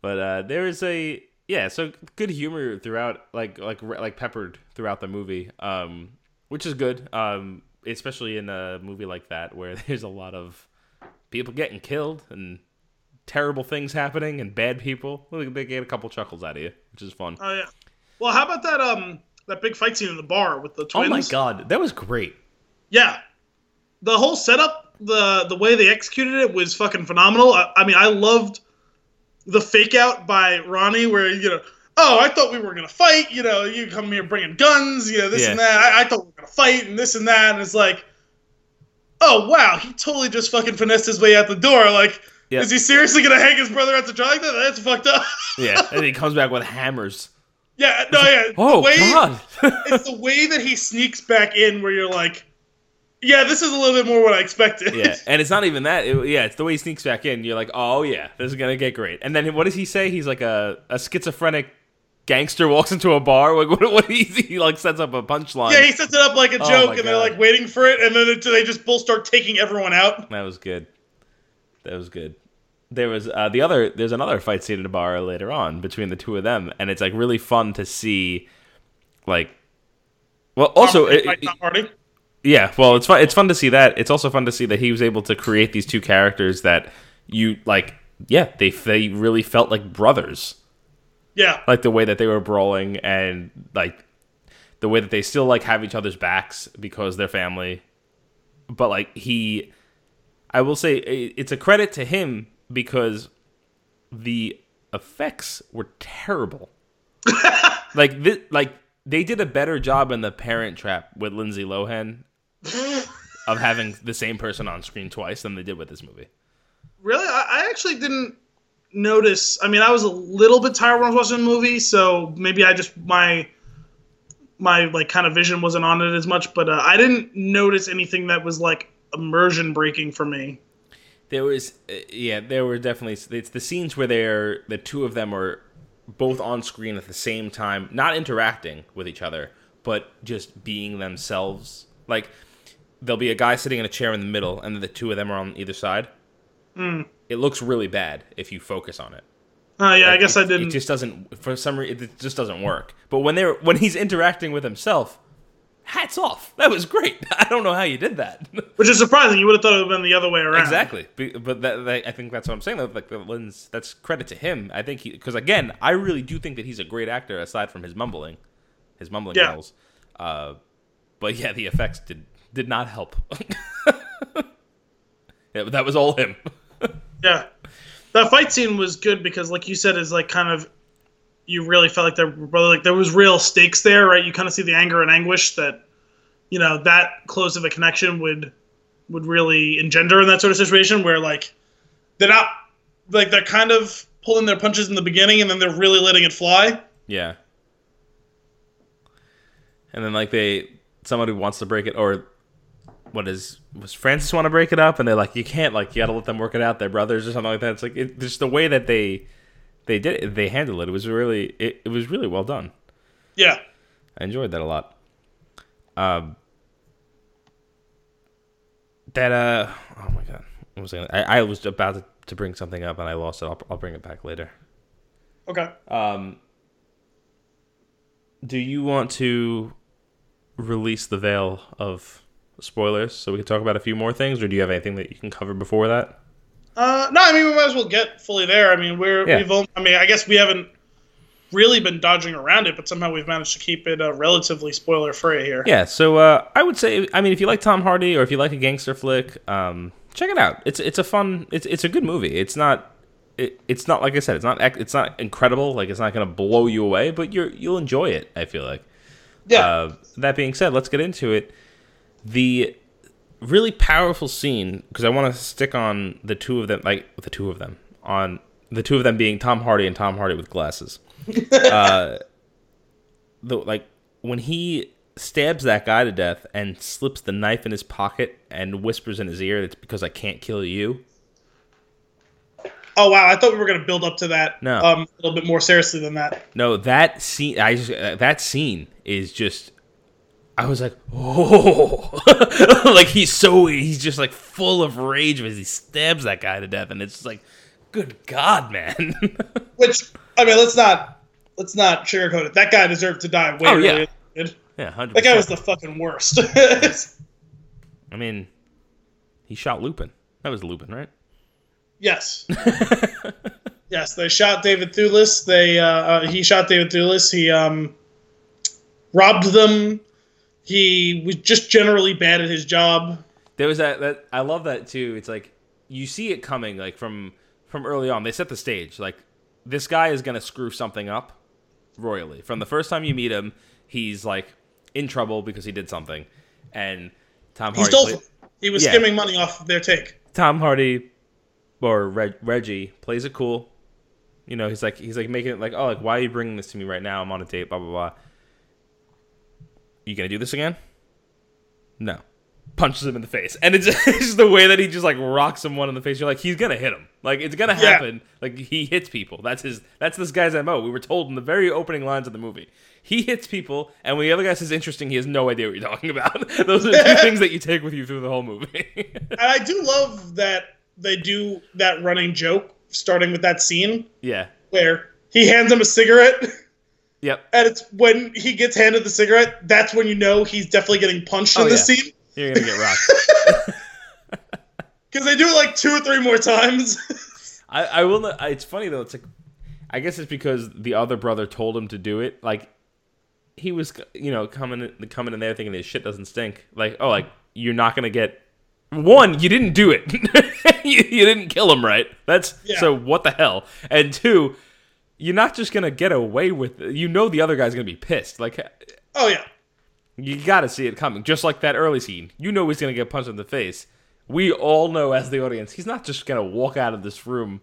but uh, there is a yeah, so good humor throughout, like like like peppered throughout the movie, um, which is good, um, especially in a movie like that where there's a lot of people getting killed and terrible things happening and bad people. Well, They get a couple chuckles out of you, which is fun. oh yeah. Well, how about that um that big fight scene in the bar with the twins? Oh my god, that was great. Yeah, the whole setup, the the way they executed it was fucking phenomenal. I, I mean, I loved the fake out by Ronnie, where you know, oh, I thought we were gonna fight. You know, you come here bringing guns, you know, this Yeah. and that. I, I thought we were gonna fight and this and that, and it's like, oh wow, he totally just fucking finessed his way out the door. Like, Yeah. is he seriously gonna hang his brother out to dry like that? That's fucked up. Yeah, and he comes back with hammers. Yeah, no, yeah. Oh the way, god. it's the way that he sneaks back in, where you're like. Yeah, this is a little bit more what I expected. yeah, and it's not even that. It- yeah, it's the way he sneaks back in. You're like, oh yeah, this is gonna get great. And then what does he say? He's like a, a schizophrenic gangster walks into a bar. Like what? What he, he like sets up a punchline. Yeah, he sets it up like a Oh joke, my and they're like waiting for it, and then they just both start taking everyone out. That was good. That was good. There was uh, the other. There's another fight scene in a bar later on between the two of them, and it's like really fun to see. Like, well, also, it- it- yeah, well, it's fun. It's fun to see that. It's also fun to see that he was able to create these two characters that you like. Yeah, they they really felt like brothers. Yeah, Like the way that they were brawling, and like the way that they still like have each other's backs because they're family. But like he, I will say it's a credit to him because the effects were terrible. like thi- like they did a better job in the Parent Trap with Lindsay Lohan of having the same person on screen twice than they did with this movie. really, I, I actually didn't notice. I mean, I was a little bit tired when I was watching the movie, so maybe I just my my like kind of vision wasn't on it as much. But uh, I didn't notice anything that was like immersion breaking for me. There was, uh, yeah, there were definitely. It's the scenes where they're the two of them are both on screen at the same time, not interacting with each other, but just being themselves. Like there'll be a guy sitting in a chair in the middle, and then the two of them are on either side. It looks really bad if you focus on it. Uh, yeah, I guess it, I didn't. It just doesn't. For some reason, it just doesn't work. But when they're when he's interacting with himself, hats off. That was great. I don't know how you did that. which is surprising. You would have thought it would have been the other way around. Exactly, but that, that, I think that's what I'm saying. Like lens, that's credit to him. I think he because again, I really do think that he's a great actor aside from his mumbling, his mumbling Yeah. roles. Uh, but yeah, the effects did did not help. yeah, that was all him. Yeah, that fight scene was good because, like you said, is like kind of you really felt like there were like there was real stakes there, right? You kind of see the anger and anguish that you know that close of a connection would would really engender in that sort of situation where like they're not like they're kind of pulling their punches in the beginning and then they're really letting it fly. Yeah. And then like they somebody wants to break it or what is was Francis want to break it up and they're like you can't like you got to let them work it out they're brothers or something like that. It's like it, just the way that they they did it they handled it. It was really it, it was really well done. Yeah. I enjoyed that a lot. Um that uh oh my god. What was I, gonna, I, I was about to, to bring something up and I lost it. I'll, I'll bring it back later. Okay. Um, do you want to release the veil of spoilers so we can talk about a few more things, or do you have anything that you can cover before that? Uh, no, I mean we might as well get fully there. I mean we're Yeah. we've only, I mean I guess we haven't really been dodging around it, but somehow we've managed to keep it uh, relatively spoiler free here. Yeah, so uh, I would say, I mean, if you like Tom Hardy or if you like a gangster flick, um, check it out. It's it's a fun, it's it's a good movie. It's not, it, it's not like I said, it's not it's not incredible. Like it's not gonna blow you away, but you're you'll enjoy it. I feel like. Yeah. Uh, that being said, let's get into it. The really powerful scene because I want to stick on the two of them, like the two of them, on the two of them being Tom Hardy and Tom Hardy with glasses. uh, the like when he stabs that guy to death and slips the knife in his pocket and whispers in his ear, "It's because I can't kill you." oh wow, I thought we were gonna build up to that No. um, a little bit more seriously than that. No, that scene. I just uh, that scene is just. I was like, oh, like he's so he's just like full of rage as he stabs that guy to death, and it's just like, good God, man. Which I mean, let's not let's not sugarcoat it. That guy deserved to die way Oh, yeah. earlier than he did. yeah, hundred. That guy was the fucking worst. I mean, he shot Lupin. That was Lupin, right? yes. yes, they shot David Thewlis. They uh, uh, he shot David Thewlis. He um, robbed them. He was just generally bad at his job. There was that that I love that too. It's like you see it coming like from from early on. They set the stage like this guy is gonna screw something up royally. From the first time you meet him, he's like in trouble because he did something, and Tom He Hardy. stole. play- He was Yeah. skimming money off their take. Tom Hardy or Reg- Reggie plays it cool. You know, he's like he's like making it like, oh, like why are you bringing this to me right now? I'm on a date, blah blah blah. You gonna do this again? No. Punches him in the face, and it's it's just the way that he just like rocks someone in the face. You're like, he's gonna hit him. Like it's gonna Yeah. happen. Like he hits people. That's his. That's this guy's mo. We were told in the very opening lines of the movie. He hits people, and when the other guy says interesting, he has no idea what you're talking about. Those are the two things that you take with you through the whole movie. And I do love that they do that running joke, starting with that scene yeah. where he hands him a cigarette, Yep. and it's when he gets handed the cigarette, that's when you know he's definitely getting punched Oh, in the yeah. scene. You're gonna get rocked. Because they do it like two or three more times. I, I will. Not, it's funny though. It's like, I guess it's because the other brother told him to do it. Like, he was, you know, coming coming in there thinking his shit doesn't stink. Like, oh, like you're not gonna get. One, you didn't do it. you, you didn't kill him, right? That's Yeah. so. What the hell? And two, you're not just gonna get away with. It. You know, the other guy's gonna be pissed. Like, oh yeah. you gotta see it coming. Just like that early scene. You know he's gonna get punched in the face. We all know as the audience, he's not just gonna walk out of this room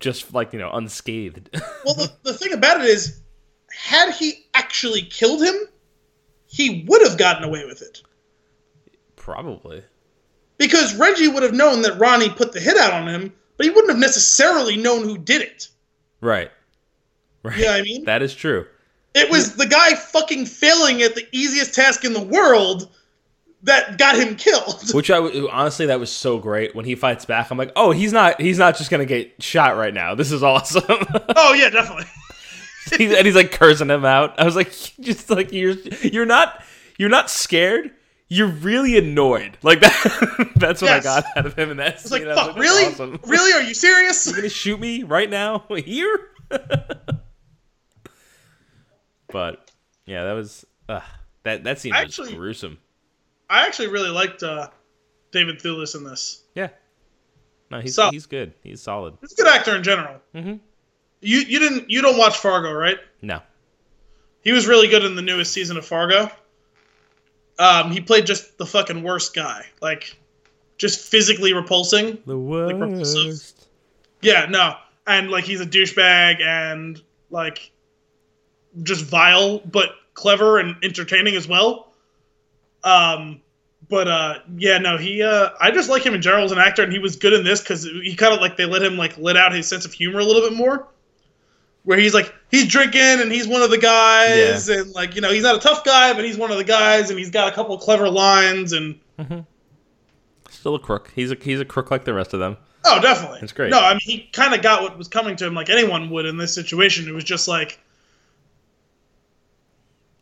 just like, you know, unscathed. Well, the, the thing about it is, had he actually killed him, he would have gotten away with it. Probably. Because Reggie would have known that Ronnie put the hit out on him, but he wouldn't have necessarily known who did it. Right. Right. You know I mean? That is true. It was the guy fucking failing at the easiest task in the world that got him killed. Which I honestly, that was so great when he fights back. I'm like, oh, he's not, he's not just gonna get shot right now. This is awesome. oh yeah, definitely. He's- and he's like cursing him out. I was like, just like you're, you're not, you're not scared. You're really annoyed. Like that. that's what I got out of him in that like, scene. I fuck, that's really? awesome. Really? Are you serious? You're gonna shoot me right now here? but yeah, that was uh, that that scene was Actually- gruesome. I actually really liked uh, David Thewlis in this. Yeah. No, he's So- he's good. He's solid. He's a good actor in general. Mhm. You you didn't you don't watch Fargo, right? No. He was really good in the newest season of Fargo. Um, he played just the fucking worst guy, like just physically repulsing. The repulsive. worst. Yeah, no. and like he's a douchebag and like just vile, but clever and entertaining as well. Um, but uh, yeah, no, he. Uh, I just like him in general as an actor, and he was good in this because he kind of like they let him like let out his sense of humor a little bit more. Where he's like he's drinking and he's one of the guys, and like you know he's not a tough guy, but he's one of the guys, and he's got a couple clever lines, and Still a crook. He's a he's a crook like the rest of them. oh, definitely, It's great. No, I mean he kind of got what was coming to him, like anyone would in this situation. It was just like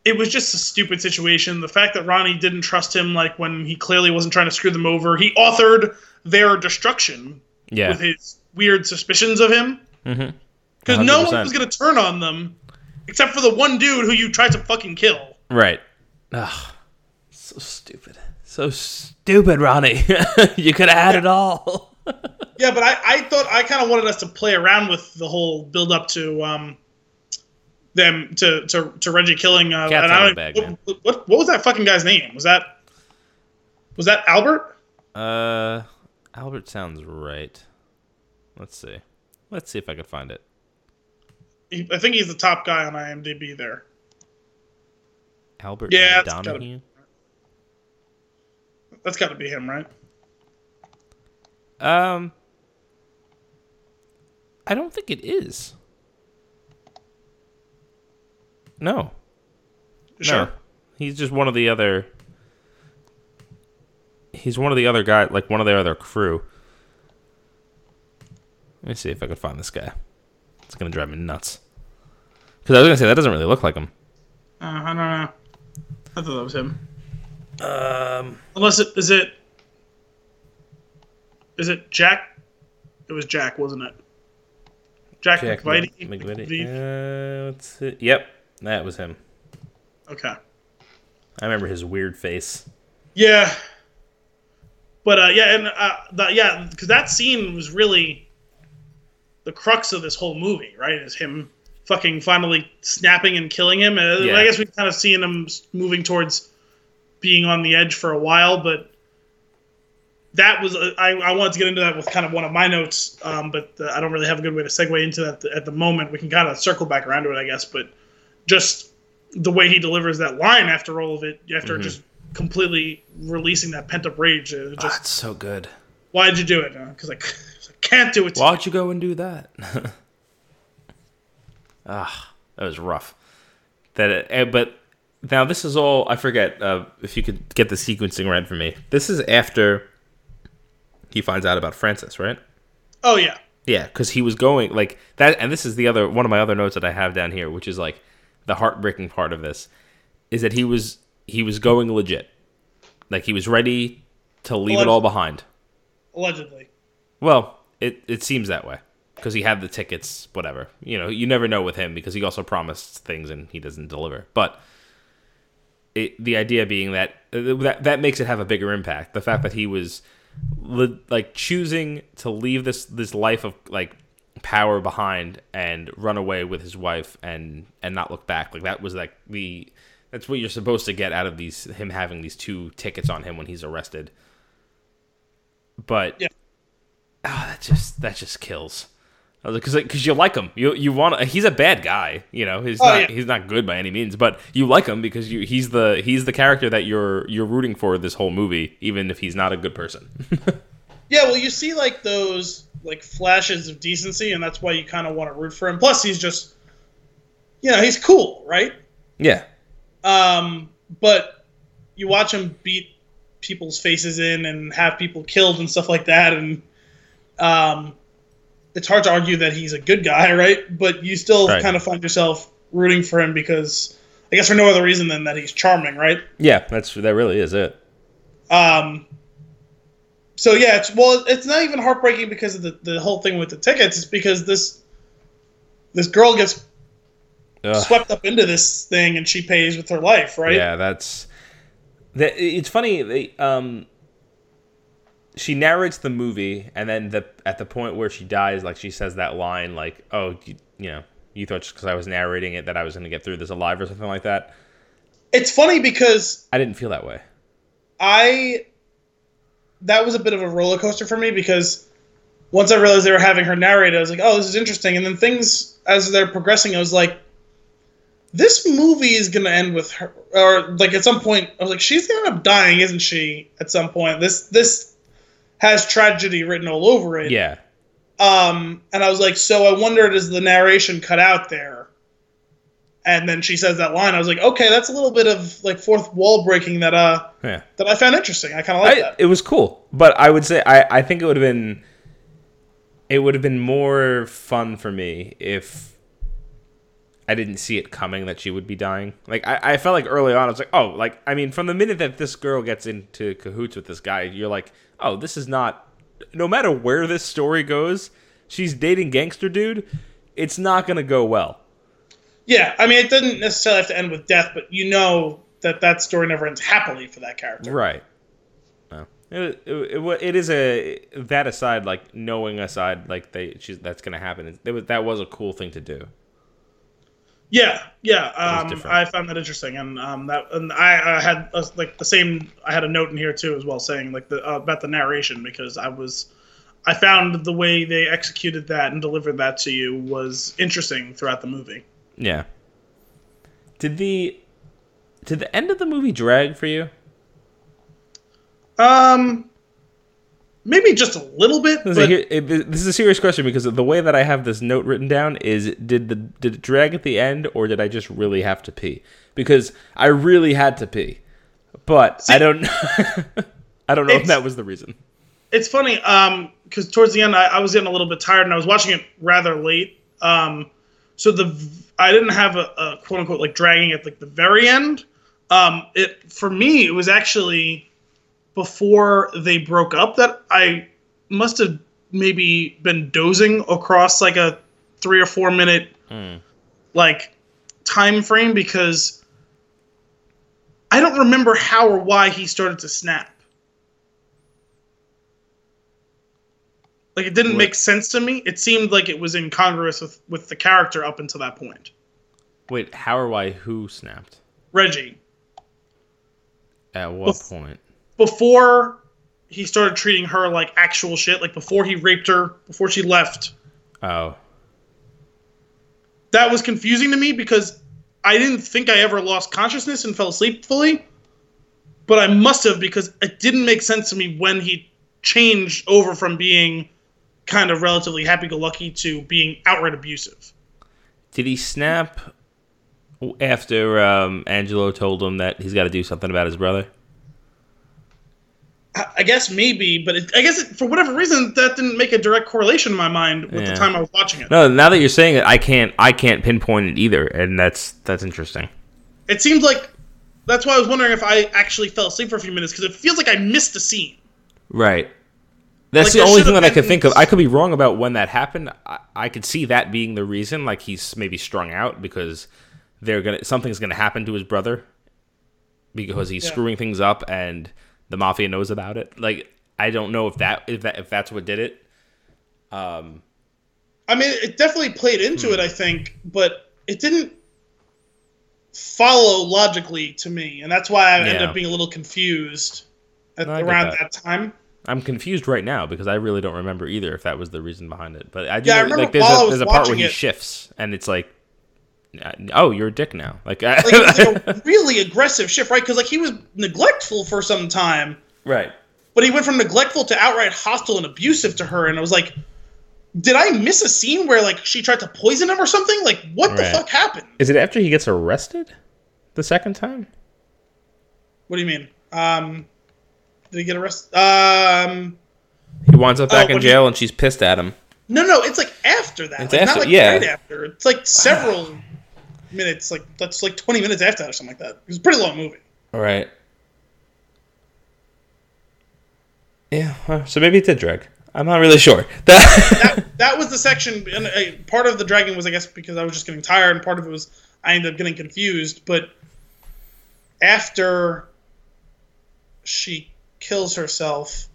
it was just a stupid situation. The fact that Ronnie didn't trust him, like when he clearly wasn't trying to screw them over, he authored their destruction Yeah. with his weird suspicions of him. Mm-hmm. Because no one was going to turn on them except for the one dude who you tried to fucking kill. Right. Ugh. So stupid. So stupid, Ronnie. you could have had it all. Yeah, but I, I thought I kind of wanted us to play around with the whole build up to um them to to, to Reggie killing. Uh, Cat's and out I of the bag, man. what, what what was that fucking guy's name? Was that was that Albert? Uh, Albert sounds right. Let's see. Let's see if I can find it. He, I think he's the top guy on IMDb there. Albert Yeah, it's gotta Donoghue. That's got to be him, right? Um, I don't think it is. No, Sure. no. He's just one of the other. He's one of the other guy, like one of the other crew. Let me see if I can find this guy. It's gonna drive me nuts. Because I was gonna say that doesn't really look like him. Uh, I don't know. I thought that was him. Um, Unless it is it is it Jack? It was Jack, wasn't it? Jack, Jack McVitie. McVitie. McVitie? Uh, let's see. Yep, that was him. Okay. I remember his weird face. Yeah. But uh, yeah, and uh, the, yeah, because that scene was really the crux of this whole movie, right? Is him fucking finally snapping and killing him. Uh, Yeah. I guess we've kind of seen him moving towards being on the edge for a while, but that was uh, I, I wanted to get into that with kind of one of my notes, um, but uh, I don't really have a good way to segue into that at the moment. We can kind of circle back around to it, I guess, but just the way he delivers that line after all of it, after just completely releasing that pent up rage, uh, Ah, just it's so good. why'd you do it? Because I, I can't do it. Why'd you go and do that? ah, that was rough. That, uh, but now this is all. I forget uh, if you could get the sequencing right for me. This is after he finds out about Frances, right? Oh yeah, Yeah, because he was going like that, and this is the other one of my other notes that I have down here, which is like the heartbreaking part of this is that he was he was going legit, like he was ready to leave it all behind. allegedly. Well, it it seems that way because he had the tickets, whatever. You know, you never know with him because he also promised things and he doesn't deliver. But it, the idea being that uh, that that makes it have a bigger impact. The fact that he was like choosing to leave this this life of like power behind and run away with his wife and and not look back. Like that was like the that's what you're supposed to get out of these him having these two tickets on him when he's arrested. But Yeah. Ah, that just that just kills. Because because you like him, you you want he's a bad guy, you know. He's Oh, not yeah. he's not good by any means, but you like him because you he's the he's the character that you're you're rooting for this whole movie, even if he's not a good person. Yeah, well, you see like those like flashes of decency, and that's why you kind of want to root for him. Plus, he's just, you know, he's cool, right? yeah, Um, but you watch him beat people's faces in and have people killed and stuff like that, and um, it's hard to argue that he's a good guy, right? But you still Right. kind of find yourself rooting for him because I guess for no other reason than that he's charming, right? yeah, that's that really is it. Um, so yeah, it's well, it's not even heartbreaking because of the, the whole thing with the tickets. It's because this this girl gets Ugh. swept up into this thing and she pays with her life, right? Yeah, that's that. It's funny. They, um, she narrates the movie, and then the at the point where she dies, like she says that line, like, "Oh, you, you know, you thought just because I was narrating it that I was going to get through this alive or something like that." It's funny because I didn't feel that way. I that was a bit of a roller coaster for me because once I realized they were having her narrate, I was like, oh, this is interesting. And then things as they're progressing, I was like, this movie is gonna end with her, or like at some point, I was like, she's gonna end up dying, isn't she? At some point, this this has tragedy written all over it. Yeah. Um, and I was like, so I wondered, is the narration cut out there? And then she says that line. I was like, okay, that's a little bit of like fourth wall breaking that uh Yeah. that I found interesting. I kind of like that. it was cool, but I would say I, I think it would have been it would have been more fun for me if I didn't see it coming that she would be dying. Like I, I felt like early on I was like, oh, like I mean, from the minute that this girl gets into cahoots with this guy, you're like, oh, this is not. No matter where this story goes, she's dating gangster dude. It's not gonna go well. Yeah, I mean, it doesn't necessarily have to end with death, but you know that that story never ends happily for that character. Right. No. It, it, it, it is a that aside, like knowing aside, like they she's, that's gonna happen. It was that was a cool thing to do. Yeah, yeah. Um. I found that interesting, and um, that and I, I had uh, like the same. I had a note in here too, as well, saying like the uh, about the narration because I was, I found the way they executed that and delivered that to you was interesting throughout the movie. Yeah. Did the did the end of the movie drag for you? Um, maybe just a little bit, This is, a, it- this is a serious question because the way that I have this note written down is did the did it drag at the end or did I just really have to pee? Because I really had to pee, but I don't I don't know if that was the reason. it's funny um because towards the end I, I was getting a little bit tired and i was watching it rather late um so the i didn't have a, a quote unquote like dragging at like the very end um it for me it was actually before they broke up that i must have maybe been dozing across like a three or four minute hmm. like time frame because i don't remember how or why he started to snap like it didn't What- make sense to me. It seemed like it was incongruous with with the character up until that point. Wait, how or why who snapped? Reggie, At what Bef- point? Before he started treating her like actual shit, like before he raped her, before she left, Oh. that was confusing to me because I didn't think I ever lost consciousness and fell asleep fully, but I must have because it didn't make sense to me when he changed over from being kind of relatively happy-go-lucky to being outright abusive. Did he snap after um, Angelo told him that he's got to do something about his brother? I guess maybe, but it, I guess it, for whatever reason that didn't make a direct correlation in my mind with Yeah. the time I was watching it. No, now that you're saying it, I can't I can't pinpoint it either, and that's that's interesting. It seemed like that's why I was wondering if I actually fell asleep for a few minutes because it feels like I missed a scene. Right. That's Like, the only thing that I could think of. I could be wrong about when that happened. I, I could see that being the reason. Like he's maybe strung out because they're gonna something's gonna happen to his brother because he's Yeah. screwing things up and the mafia knows about it. Like I don't know if that if that if that's what did it. Um. I mean, it definitely played into Hmm. it, I think, but it didn't follow logically to me, and that's why I ended up being a little confused at, No, around that. that. time. I'm confused right now because I really don't remember either if that was the reason behind it. But I do Yeah, I remember like there's a there's a part where he it- shifts and it's like, oh, you're a dick now. Like, I, Like, it was like a really aggressive shift, right? Because like he was neglectful for some time, right. but he went from neglectful to outright hostile and abusive to her, and I was like, did I miss a scene where like she tried to poison him or something? Like, what the fuck happened? Is it after he gets arrested the second time? What do you mean? Um, did he get arrested? Um, He winds up back Oh, in when he- jail and she's pissed at him. no, no, it's like after that. It's like, after- not like yeah. right after. It's like several minutes. Like that's like twenty minutes after that or something like that. It was a pretty long movie. All right. Yeah, so maybe it did drag. I'm not really sure. That That, that was the section, and uh, part of the dragging was, I guess, because I was just getting tired, and part of it was I ended up getting confused. But after she kills herself,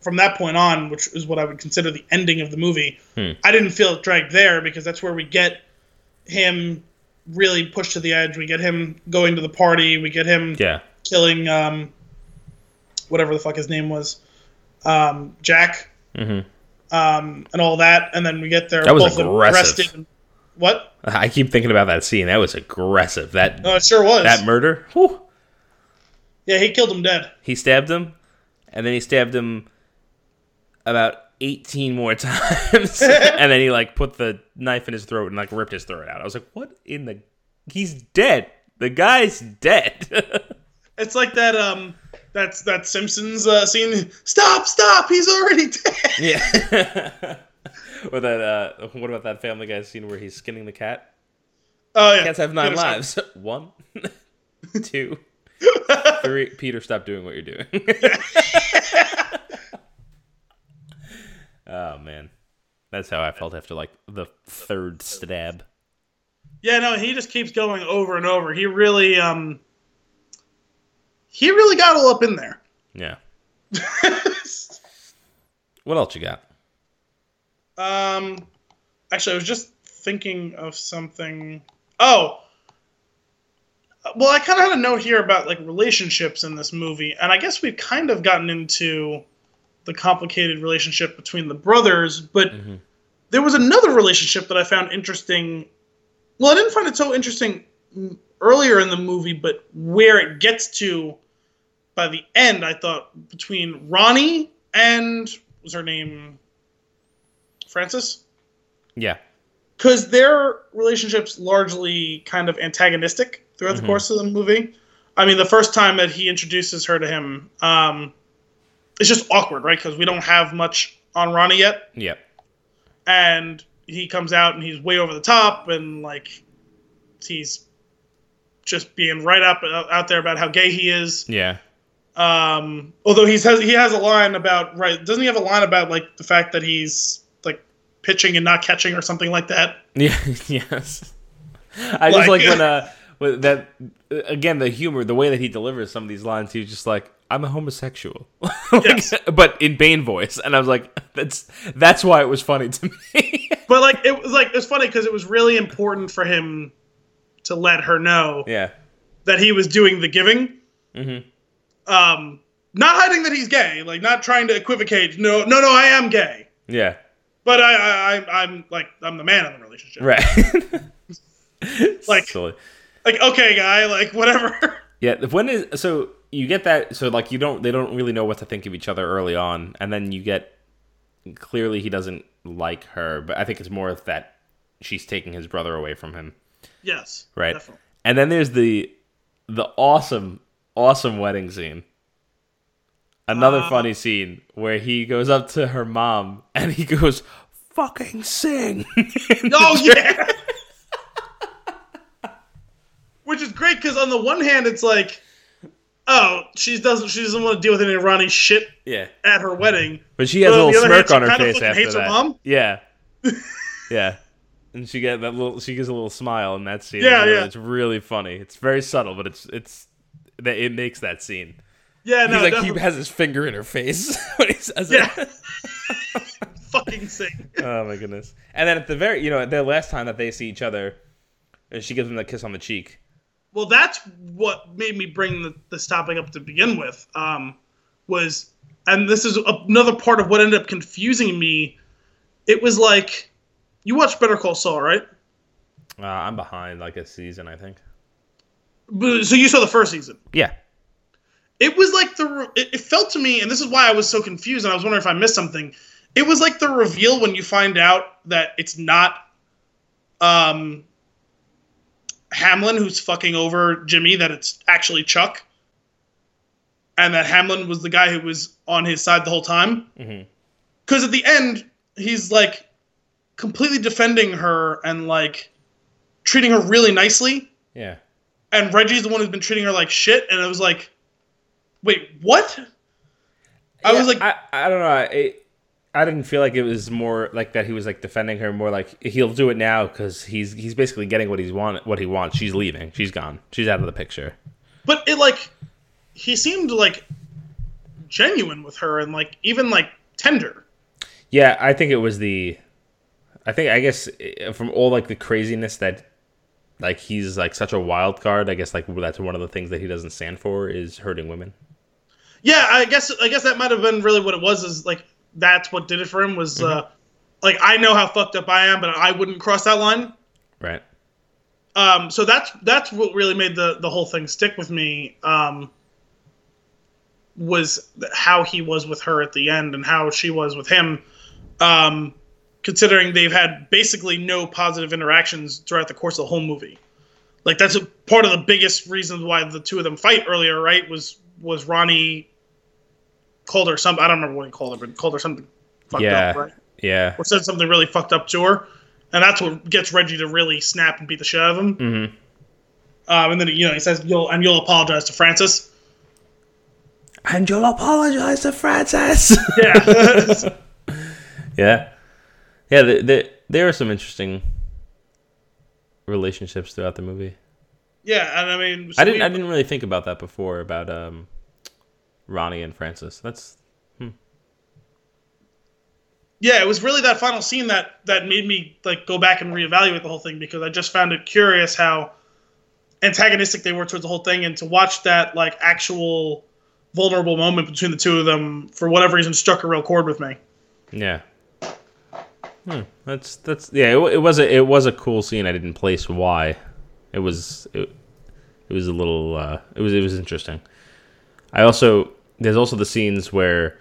from that point on, which is what I would consider the ending of the movie, Hmm. I didn't feel it dragged there because that's where we get him really pushed to the edge. We get him going to the party. We get him yeah. killing um, whatever the fuck his name was, um, Jack. mm-hmm. um, and all that, and then we get there That was both aggressive. arrested. What? I keep thinking about that scene. That was aggressive. That No, it sure was. that murder. Whew. yeah, he killed him dead. He stabbed him, and then he stabbed him about eighteen more times, and then he like put the knife in his throat and like ripped his throat out. I was like, "What in the? He's dead. The guy's dead." It's like that um that's that Simpsons uh, scene. Stop! Stop! He's already dead. yeah. or that. Uh, what about that Family Guy scene where he's skinning the cat? Oh yeah. Cats have nine Peter, stop. lives. One, two, three. Peter, stop doing what you're doing. Oh man, that's how I felt after like the third stab. Yeah, no, he just keeps going over and over. He really um he really got all up in there. Yeah. What else you got? Um, actually, I was just thinking of something. Oh, well, I kind of had a note here about like relationships in this movie, and I guess we've kind of gotten into the complicated relationship between the brothers, but Mhm. there was another relationship that I found interesting. Well, I didn't find it so interesting earlier in the movie, but where it gets to by the end, I thought between Ronnie and was her name Frances? Yeah. Because their relationship's largely kind of antagonistic throughout Mhm. the course of the movie. I mean, the first time that he introduces her to him, um, it's just awkward, right? Because we don't have much on Ronnie yet, Yeah. and he comes out and he's way over the top, and like he's just being right up out there about how gay he is. Yeah. Um, although he's has he has a line about right, doesn't he have a line about like the fact that he's like pitching and not catching or something like that? Yeah. yes. I just Like- like when uh that uh, again the humor, the way that he delivers some of these lines. He's just like, "I'm a homosexual," Like, Yes. but in Bane voice, and I was like, "That's that's why it was funny to me." But like it was like it's funny because it was really important for him to let her know yeah. that he was doing the giving. Mhm. Um, not hiding that he's gay, like not trying to equivocate. No, no, no, I am gay, Yeah. but I, I, I I'm like I'm the man in the relationship. Right. Like- Silly. Like okay, guy, like whatever. Yeah, when is so you get that so like you don't they don't really know what to think of each other early on, and then you get clearly he doesn't like her, but I think it's more that she's taking his brother away from him, yes, right? definitely. And then there's the the awesome awesome wedding scene. Another Uh. funny scene where he goes up to her mom and he goes, "Fucking sing." Oh yeah. Which is great because on the one hand it's like, oh, she doesn't she doesn't want to deal with any Ronnie shit yeah. at her wedding. But she has But a little other hand, smirk on her face after hates her that. mom. Yeah, yeah, and she get that little. She gives a little smile in that scene. Yeah, yeah. It's really funny. It's very subtle, but it's it's that it makes that scene. Yeah, no, He's like definitely- he has his finger in her face when he says yeah. it. fucking sing. Oh my goodness! And then at the very, you know, the last time that they see each other, and she gives him the kiss on the cheek. Well, that's what made me bring the, this topic up to begin with. Um, was, and this is another part of what ended up confusing me. It was like, you watched Better Call Saul, right? Uh, I'm behind like a season, I think. But- So you saw the first season. Yeah. It was like the. It, it felt to me, and this is why I was so confused, and I was wondering if I missed something. It was like the reveal when you find out that it's not, um, Hamlin who's fucking over Jimmy, that it's actually Chuck, and that Hamlin was the guy who was on his side the whole time. Mm-hmm. Because at the end, he's like completely defending her and like treating her really nicely Yeah. and Reggie's the one who's been treating her like shit, and it was like, wait, what? I was like, I, I don't know. I, I didn't feel like it was more like that. He was like defending her more like he'll do it now because he's he's basically getting what he's want what he wants. She's leaving. She's gone. She's out of the picture. but it like, he seemed like genuine with her and like even like tender. Yeah, I think it was the. I think I guess eh, from all like the craziness that, like he's like such a wild card. I guess like that's one of the things that he doesn't stand for is hurting women. Yeah, I guess I guess that might have been really what it was. Is like that's what did it for him was uh, like I know how fucked up I am, but I wouldn't cross that line. Right. Um, so that's that's what really made the the whole thing stick with me. Um, was how he was with her at the end and how she was with him. Um, considering they've had basically no positive interactions throughout the course of the whole movie. Like that's a, part of the biggest reasons why the two of them fight earlier, right? Was was Ronnie called her something? I don't remember what he called her, but called her something fucked Yeah. up, right? Yeah. Or said something really fucked up to her, and that's what gets Reggie to really snap and beat the shit out of him. Mm-hmm. Um, and then you know he says, "You'll and you'll apologize to Frances." And you'll apologize to Frances. Yeah, yeah. Yeah. The, the, there are some interesting relationships throughout the movie. yeah, and I mean, so I didn't. we- I didn't really think about that before about um, Ronnie and Frances. That's yeah, it was really that final scene that that made me like go back and reevaluate the whole thing because I just found it curious how antagonistic they were towards the whole thing, and to watch that like actual vulnerable moment between the two of them for whatever reason struck a real chord with me. yeah. Hmm, that's that's yeah. It, it was a it was a cool scene. I didn't place why. It was it, it was a little uh, it was it was interesting. I also there's also the scenes where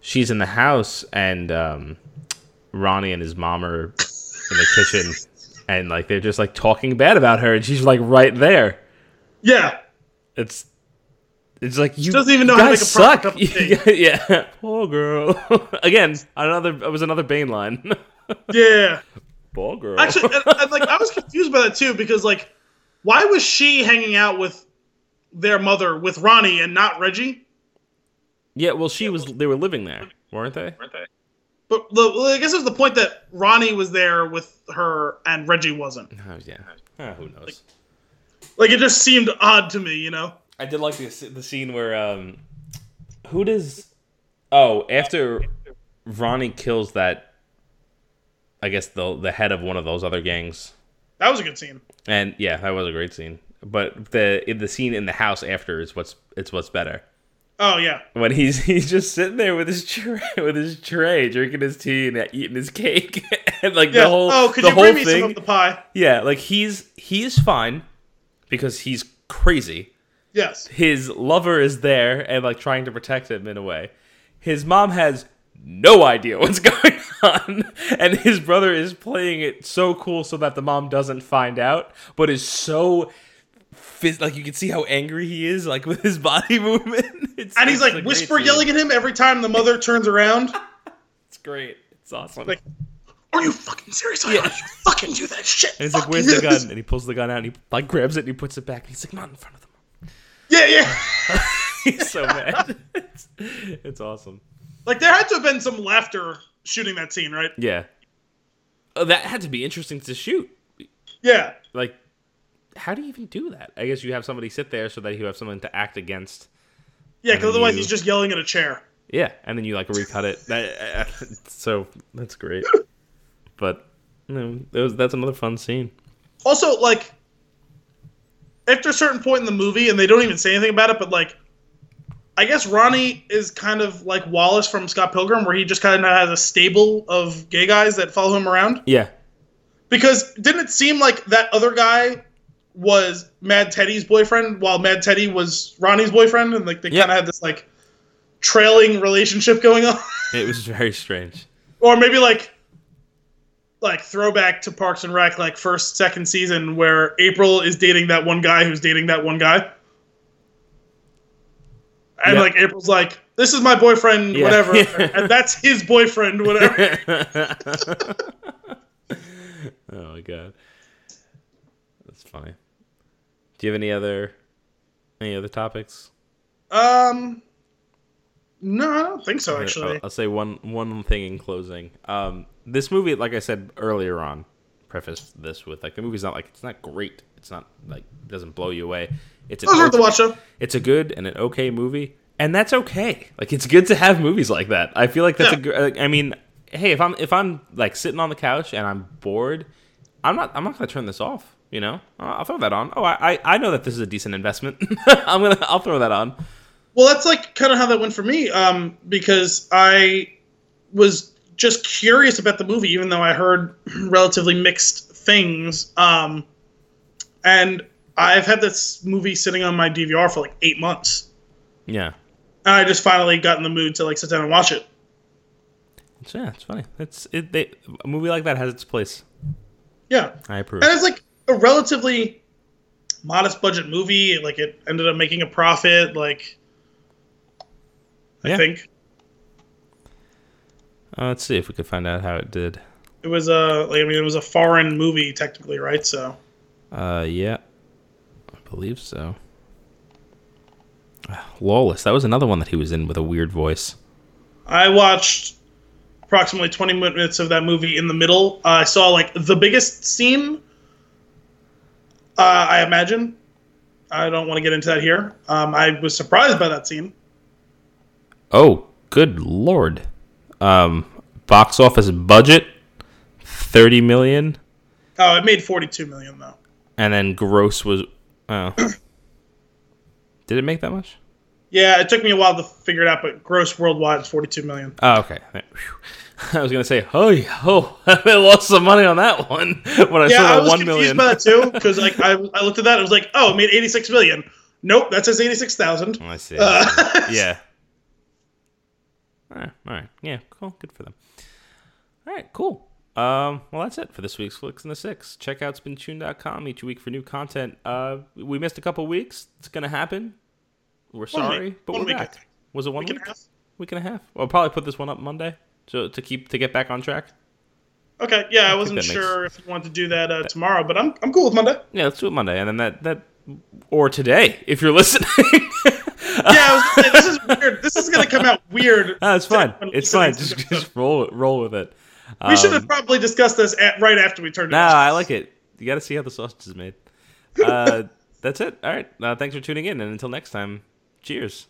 she's in the house and um, Ronnie and his mom are in the kitchen and like they're just like talking bad about her and she's like right there. Yeah, It's it's like you doesn't even know how to make a suck. cup of tea. yeah, poor girl. Again, another it was another Bane line. yeah. poor girl. Actually, and, and, like I was confused by that too because like, why was she hanging out with their mother with Ronnie and not Reggie? Yeah, well, she was. They were living there, weren't they? Weren't they? But the, well, I guess it was the point that Ronnie was there with her and Reggie wasn't. Oh, yeah. Ah, who knows? Like it just seemed odd to me, you know. I did like the the scene where um, who does? Oh, after Ronnie kills that, I guess the the head of one of those other gangs. That was a good scene. And yeah, that was a great scene. But the in the scene in the house after is what's it's what's better. Oh yeah, When he's he's just sitting there with his tray with his tray, drinking his tea and eating his cake, and like yeah. the whole oh, could the you whole bring me thing. some of the pie? yeah, like he's he's fine because he's crazy. Yes. His lover is there and like trying to protect him in a way. His mom has no idea what's going on, and his brother is playing it so cool so that the mom doesn't find out, but is so. Phys- like you can see how angry he is, like with his body movement. It's, And he's like whisper yelling at him every time the mother turns around. It's great. It's awesome. Like, Are you fucking serious? Yeah. Are you fucking do that shit? and he's like, "Where's the gun?" And he pulls the gun out and he like grabs it and he puts it back. And he's like, "Not in front of them." Yeah, yeah. he's so mad. it's, it's awesome. Like there had to have been some laughter shooting that scene, right? Yeah. Oh, that had to be interesting to shoot. Yeah. Like, how do you even do that? I guess you have somebody sit there so that you have someone to act against. Yeah, because otherwise you- he's just yelling at a chair. Yeah, and then you like recut it. That, so that's great. But you know, was, that's another fun scene. Also, like, after a certain point in the movie, and they don't even say anything about it, but like, I guess Ronnie is kind of like Wallace from Scott Pilgrim, where he just kind of has a stable of gay guys that follow him around. Yeah, Because didn't it seem like that other guy was Mad Teddy's boyfriend, while Mad Teddy was Ronnie's boyfriend, and like they Yeah. kind of had this like trailing relationship going on, it was very strange. or maybe like like throwback to Parks and Rec, like first second season, where April is dating that one guy who's dating that one guy, and Yeah. like April's like, "This is my boyfriend, Yeah. whatever," and that's his boyfriend, whatever. oh my god, that's funny. Do you have any other any other topics? um, no, I don't think so. Actually, I'll, I'll say one one thing in closing. Um, this movie, like I said earlier on, preface this with like the movie's not like it's not great. It's not like it doesn't blow you away. It's an worth okay- watch though. it's a good and an okay movie, and that's okay. Like it's good to have movies like that. I feel like that's a Yeah. good. like, I mean, hey, if I'm if I'm like sitting on the couch and I'm bored, I'm not I'm not gonna turn this off. You know, I'll throw that on. Oh, I I I know that this is a decent investment. I'm gonna I'll throw that on. Well, that's like kind of how that went for me, um, because I was just curious about the movie, even though I heard relatively mixed things. Um, and I've had this movie sitting on my DVR for like eight months, Yeah. and I just finally got in the mood to like sit down and watch it. It's, yeah, it's funny. It's it. They, a movie like that has its place. Yeah, I approve. and it's like a relatively modest budget movie. Like it ended up making a profit. Like I Yeah. think Uh, let's see if we could find out how it did. it was a like I mean it was a foreign movie technically, right? So Uh, yeah, I believe so. Lawless. That was another one that he was in with a weird voice. I watched approximately 20 minutes of that movie in the middle. Uh, I saw like the biggest scene. Uh, I imagine. I don't want to get into that here. Um, I was surprised by that scene. Oh, good lord. Um, box office budget thirty million, Oh, it made 42 million though. and then gross was. Oh, did it make that much? Yeah, it took me a while to figure it out, but gross worldwide is 42 million. Oh, okay. Phew. I was gonna say, oh, yeah, oh, I lost some money on that one when I Yeah, I saw the was one confused million. by that too because like I, I looked at that, and it was like, oh, it made 86 million. Nope, that says 86,000. I see. Uh, yeah. All right. All right. Yeah. Cool. Good for them. All right. Cool. Um, well, that's it for this week's Flicks in the Six. Check out spintune.com each week for new content. Uh, we missed a couple weeks. It's gonna happen. We're sorry, week. but One we're week, I back. Was it one Week week? and a half. Week and a half. I'll probably put this one up Monday, so to keep to get back on track. Okay, yeah, I wasn't that makes- sure if you wanted to do that uh, tomorrow, but I'm I'm cool with Monday. Yeah, let's do it Monday, and then that that or today if you're listening. Yeah, I say, this is weird. This is gonna come out weird. Ah, it's fine. It's fine. Just, just roll roll with it. we should Um, have probably discussed this at, right after we turned it Nah. I like it. You got to see how the sausage is made. Uh, that's it. All right. Uh, thanks for tuning in, and until next time, cheers.